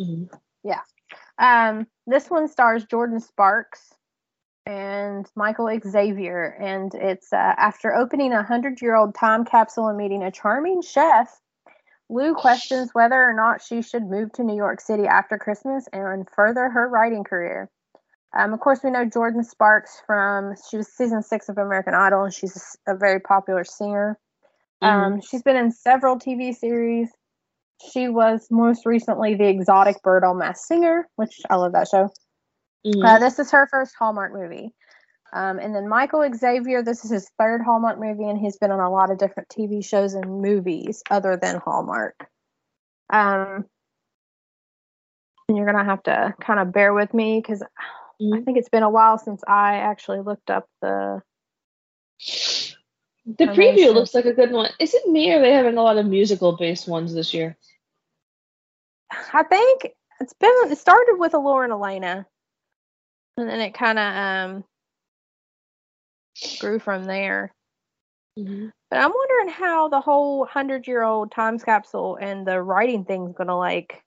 Mhm. Yeah. Um, this one stars Jordin Sparks and Michael Xavier, and it's uh, after opening a hundred-year-old time capsule and meeting a charming chef. Lou questions whether or not she should move to New York City after Christmas and further her writing career. Um, of course, we know Jordin Sparks from she was season six of American Idol, and she's a very popular singer. Um, she's been in several TV series. She was most recently the exotic bird on Masked Singer, which I love that show. Mhm. Uh, this is her first Hallmark movie. Um, and then Michael Xavier, this is his third Hallmark movie, and he's been on a lot of different TV shows and movies other than Hallmark. Um, and you're gonna have to kind of bear with me because I Mhm. think it's been a while since I actually looked up the. The preview Information. looks like a good one. Is it me or are they having a lot of musical based ones this year? I think it's been. It started with a Lauren Alaina, and then it kind of um grew from there. But I'm wondering how the whole hundred year old time capsule and the writing thing's gonna like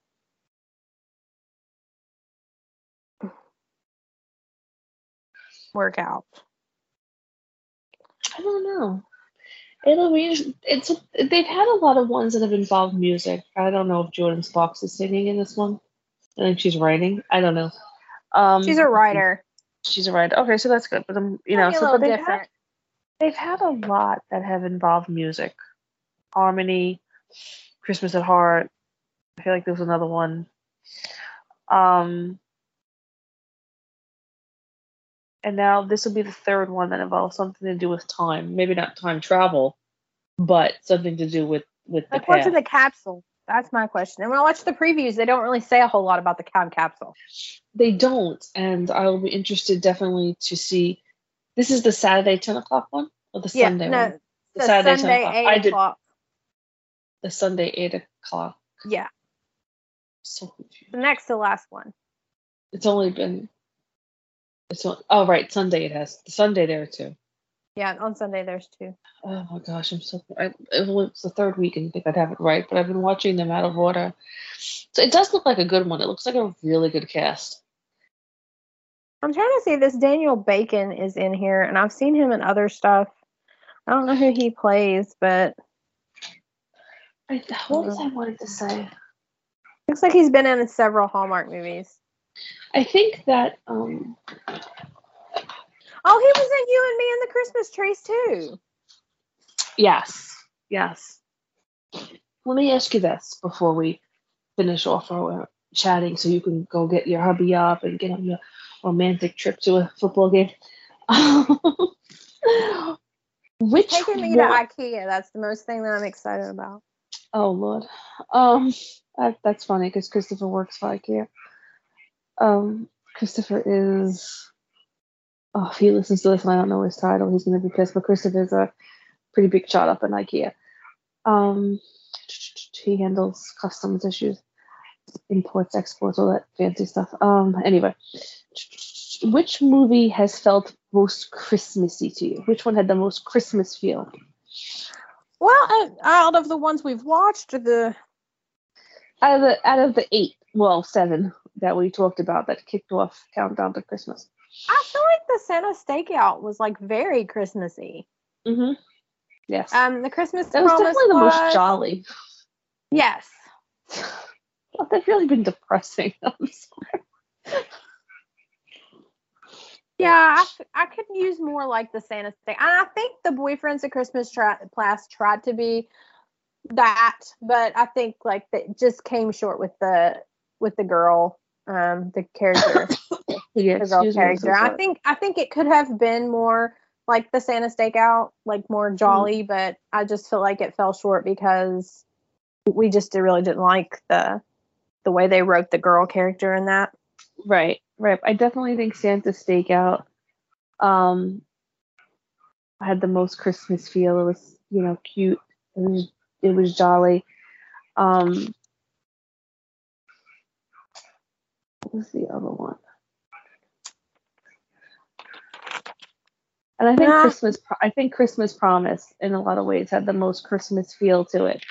work out. I don't know. It'll be it's they've had a lot of ones that have involved music. I don't know if Jordin Sparks is singing in this one. I think she's writing. I don't know. Um, She's a writer. She's a writer. Okay, so that's good. But um, you know, a so but they've different. had, they've had a lot that have involved music, harmony, Christmas at Heart. I feel like there was another one. Um, and now this will be the third one that involves something to do with time. Maybe not time travel, but something to do with with the Like what's in the capsule? That's my question. And when I watch the previews, they don't really say a whole lot about the time capsule. They don't, and I will be interested definitely to see. This is the Saturday ten o'clock one or the Yeah, Sunday no, one. the Saturday 10 o'clock. eight I did o'clock. the Sunday eight o'clock. Yeah, So confused. the next to last one. It's only been. It's on, oh right, Sunday it has the Sunday there too. Yeah, on Sunday there's two. Oh my gosh, I'm so. I, it was the third week and I think I'd have it right, but I've been watching them out of order. So it does look like a good one. It looks like a really good cast. I'm trying to see this Daniel Bacon is in here, and I've seen him in other stuff. I don't know who he plays, but I, what was I wanted to say? looks like he's been in several Hallmark movies. I think that um Oh, he was in You and Me and the Christmas Trees too. yes, yes. Let me ask you this before we finish off our chatting, so you can go get your hubby up and get on your romantic trip to a football game. Which Taking me to IKEA. That's the most thing that I'm excited about. Oh Lord. Um, that, that's funny because Christopher works for IKEA. Um, Christopher is. Oh, if he listens to this and I don't know his title, he's gonna be pissed. But Christopher's a pretty big shot up in IKEA. Um, he handles customs issues, imports, exports, all that fancy stuff. Um, anyway, which movie has felt most Christmassy to you? Which one had the most Christmas feel? Well, out of the ones we've watched, the out of the out of the eight, well, seven that we talked about that kicked off countdown to Christmas. I the Santa stakeout was like very Christmassy. Mm-hmm. Yes, Um, the Christmas that was definitely the was, most jolly. Yes. Well, they've really been depressing. I'm sorry. Yeah, I could use more like the Santa thing. And I think the boyfriends at Christmas tri- class tried to be that, but I think like that just came short with the with the girl, um, the character, Yeah, the girl I'm character. I think I think it could have been more like the Santa stakeout, like more jolly, but I just feel like it fell short because we just really didn't like the the way they wrote the girl character in that. Right, right. I definitely think Santa Stakeout um had the most Christmas feel. It was, you know, cute. It was it was jolly. Um what was the other one? And I think Yeah. Christmas I think Christmas Promise in a lot of ways had the most Christmas feel to it.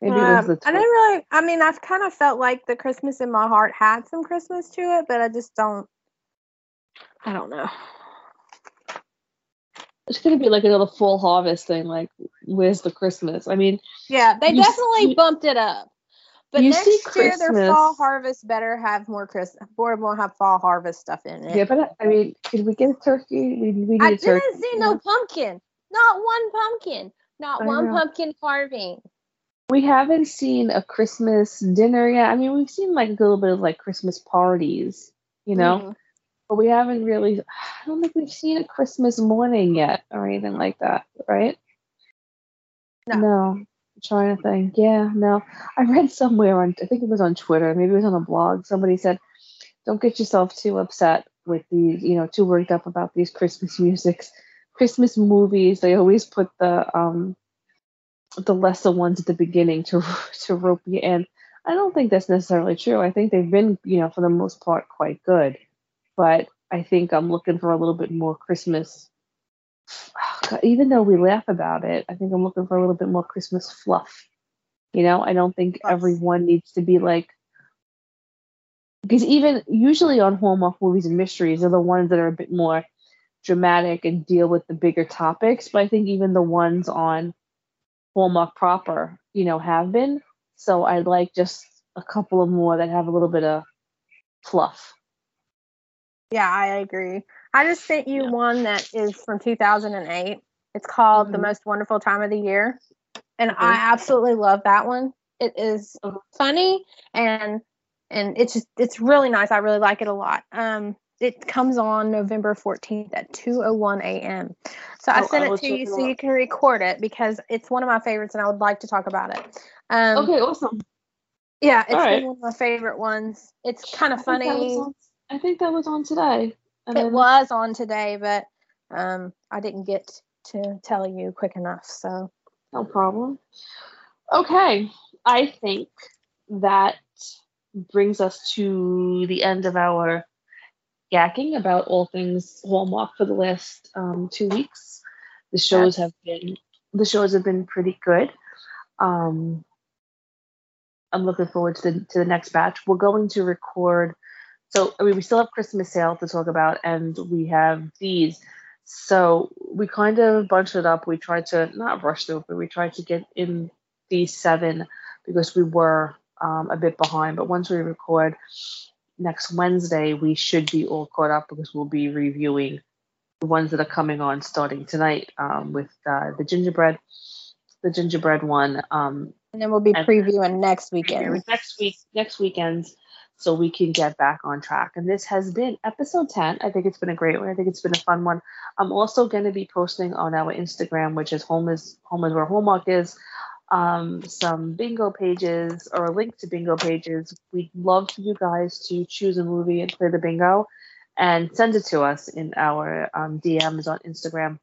Maybe it was Um, the I didn't really. I mean, I've kind of felt like the Christmas in my heart had some Christmas to it, but I just don't. I don't know. it's gonna be like another full harvest thing, like where's the Christmas? I mean, Yeah, they definitely see- bumped it up. But you next see year, their fall harvest better have more Christmas. Board won't have fall harvest stuff in it. yeah, but I, mean, did we get a turkey? We, we need I a turkey. didn't see no pumpkin. Not one pumpkin. Not I one know. pumpkin carving. We haven't seen a Christmas dinner yet. I mean, we've seen like a little bit of like Christmas parties, you know, Mhm. but we haven't really. I don't think we've seen a Christmas morning yet or anything like that, right? No. I'm trying to think. Yeah, no. I read somewhere on, I think it was on Twitter, maybe it was on a blog. Somebody said, "Don't get yourself too upset with these, you know, too worked up about these Christmas musics, Christmas movies. They always put the um the lesser ones at the beginning to to rope you in." I don't think that's necessarily true. I think they've been, you know, for the most part, quite good. But I think I'm looking for a little bit more Christmas even though we laugh about it, I think I'm looking for a little bit more Christmas fluff. You know, I don't think everyone needs to be like because even usually on Hallmark movies and mysteries are the ones that are a bit more dramatic and deal with the bigger topics. But I think even the ones on Hallmark proper, you know, have been. So I'd like just a couple of more that have a little bit of fluff. Yeah, I agree. I just sent you Yeah. one that is from 2008. It's called The Mhm. Most Wonderful Time of the Year. And Okay. I absolutely love that one. It is Mhm. funny and and it's just it's really nice. I really like it a lot. Um it comes on November 14th at 2:01 a.m. So I Oh, sent I it to you so you can record it because it's one of my favorites and I would like to talk about it. Um Okay, awesome. yeah, it's been one of my favorite ones. It's kind of I think funny. on- I think that was on today. And It was on today, but um, I didn't get to tell you quick enough. So No problem. Okay, I think that brings us to the end of our yakking about all things Hallmark for the last um, two weeks. The shows have been the shows have been pretty good. Um, I'm looking forward to the to the next batch. We're going to record. So I mean, we still have Christmas Sail to talk about, and we have these. So we kind of bunched it up. We tried to not rush through, but we tried to get in these seven because we were um, a bit behind. But once we record next Wednesday, we should be all caught up because we'll be reviewing the ones that are coming on starting tonight um, with uh, the gingerbread, the gingerbread one. Um, and then we'll be previewing next weekend. next week, next weekends, so we can get back on track. And this has been episode 10. I think it's been a great one. I think it's been a fun one. I'm also going to be posting on our Instagram, which is home is home is where Hallmark is. Um, some bingo pages or a link to bingo pages. We'd love for you guys to choose a movie and play the bingo, and send it to us in our um, DMs on Instagram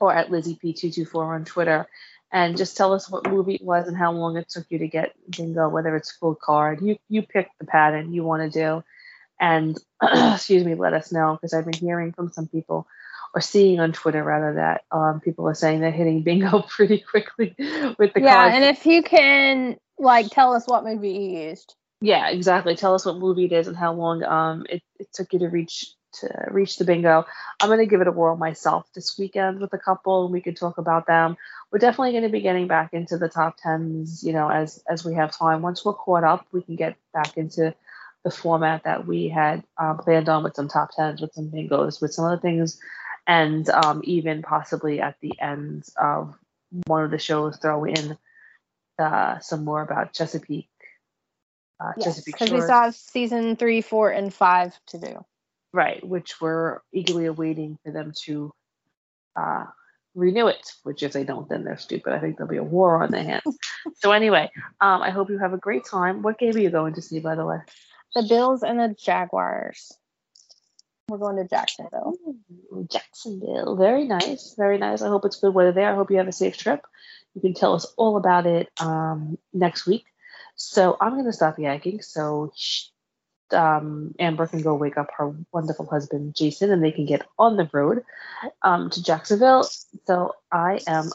or at LizzieP224 on Twitter and just tell us what movie it was and how long it took you to get bingo, whether it's full card. You you pick the pattern you want to do, and excuse me, let us know because I've been hearing from some people or seeing on Twitter rather that um, people are saying they're hitting bingo pretty quickly with the yeah, cards. and if you can like tell us what movie you used. Yeah, exactly. Tell us what movie it is and how long um it, it took you to reach to reach the bingo. I'm gonna give it a whirl myself this weekend with a couple and we could talk about them. We're definitely gonna be getting back into the top tens, you know, as as we have time. Once we're caught up, we can get back into the format that we had um, planned on with some top tens, with some bingos, with some other things, and um, even possibly at the end of one of the shows throw in uh, some more about Chesapeake. Uh, Yes, Chesapeake because we still have season three, four, and five to do. Right, which we're eagerly awaiting for them to uh, renew it. Which if they don't, then they're stupid. I think there'll be a war on their hands. so anyway, um, I hope you have a great time. What game are you going to see, by the way? The Bills and the Jaguars. We're going to Jacksonville. Ooh, Jacksonville. Very nice. Very nice. I hope it's good weather there. I hope you have a safe trip. You can tell us all about it um, next week. So I'm going to stop yanking. So um, Amber can go wake up her wonderful husband Jason, and they can get on the road um, to Jacksonville. So I am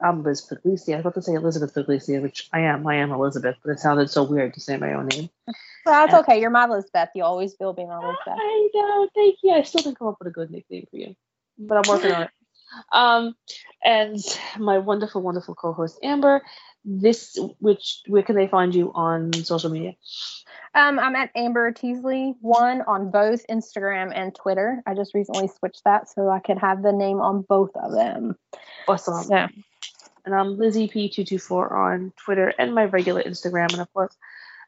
I'm Liz Pugliese. I was about to say Elizabeth Pugliese, which I am. I am Elizabeth, but it sounded so weird to say my own name. Well, that's okay. You're my Elizabeth. You always will be my Elizabeth. I know. Thank you. I still didn't come up with a good nickname for you, but I'm working on it. Um, and my wonderful, wonderful co-host Amber. This, which where can they find you on social media? Um, I'm at Amber Teasley one on both Instagram and Twitter. I just recently switched that so I could have the name on both of them. Awesome. So, And I'm Lizzie P224 on Twitter and my regular Instagram. And of course,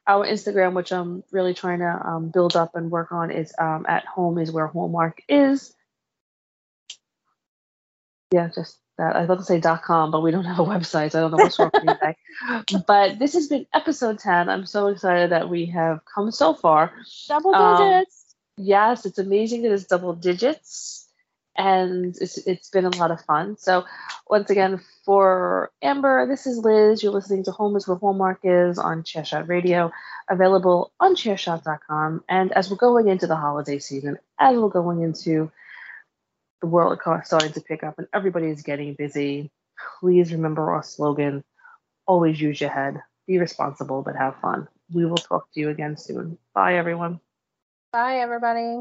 our Instagram, which I'm really trying to um, build up and work on, is um, at home is where Hallmark is. Yeah, just that. I was about to say dot .com, but we don't have a website. So I don't know what's wrong with me. But this has been episode 10. I'm so excited that we have come so far. double Um, digits. Yes, it's amazing that it's double digits, and it's it's been a lot of fun. So once again, for Amber, this is Liz. You're listening to Home is where Hallmark is on Chairshot Radio, available on Chairshot.com. And as we're going into the holiday season, as we're going into the World Cup starting to pick up and everybody is getting busy, please remember our slogan: always use your head, be responsible, but have fun. We will talk to you again soon. Bye, everyone. Bye, everybody.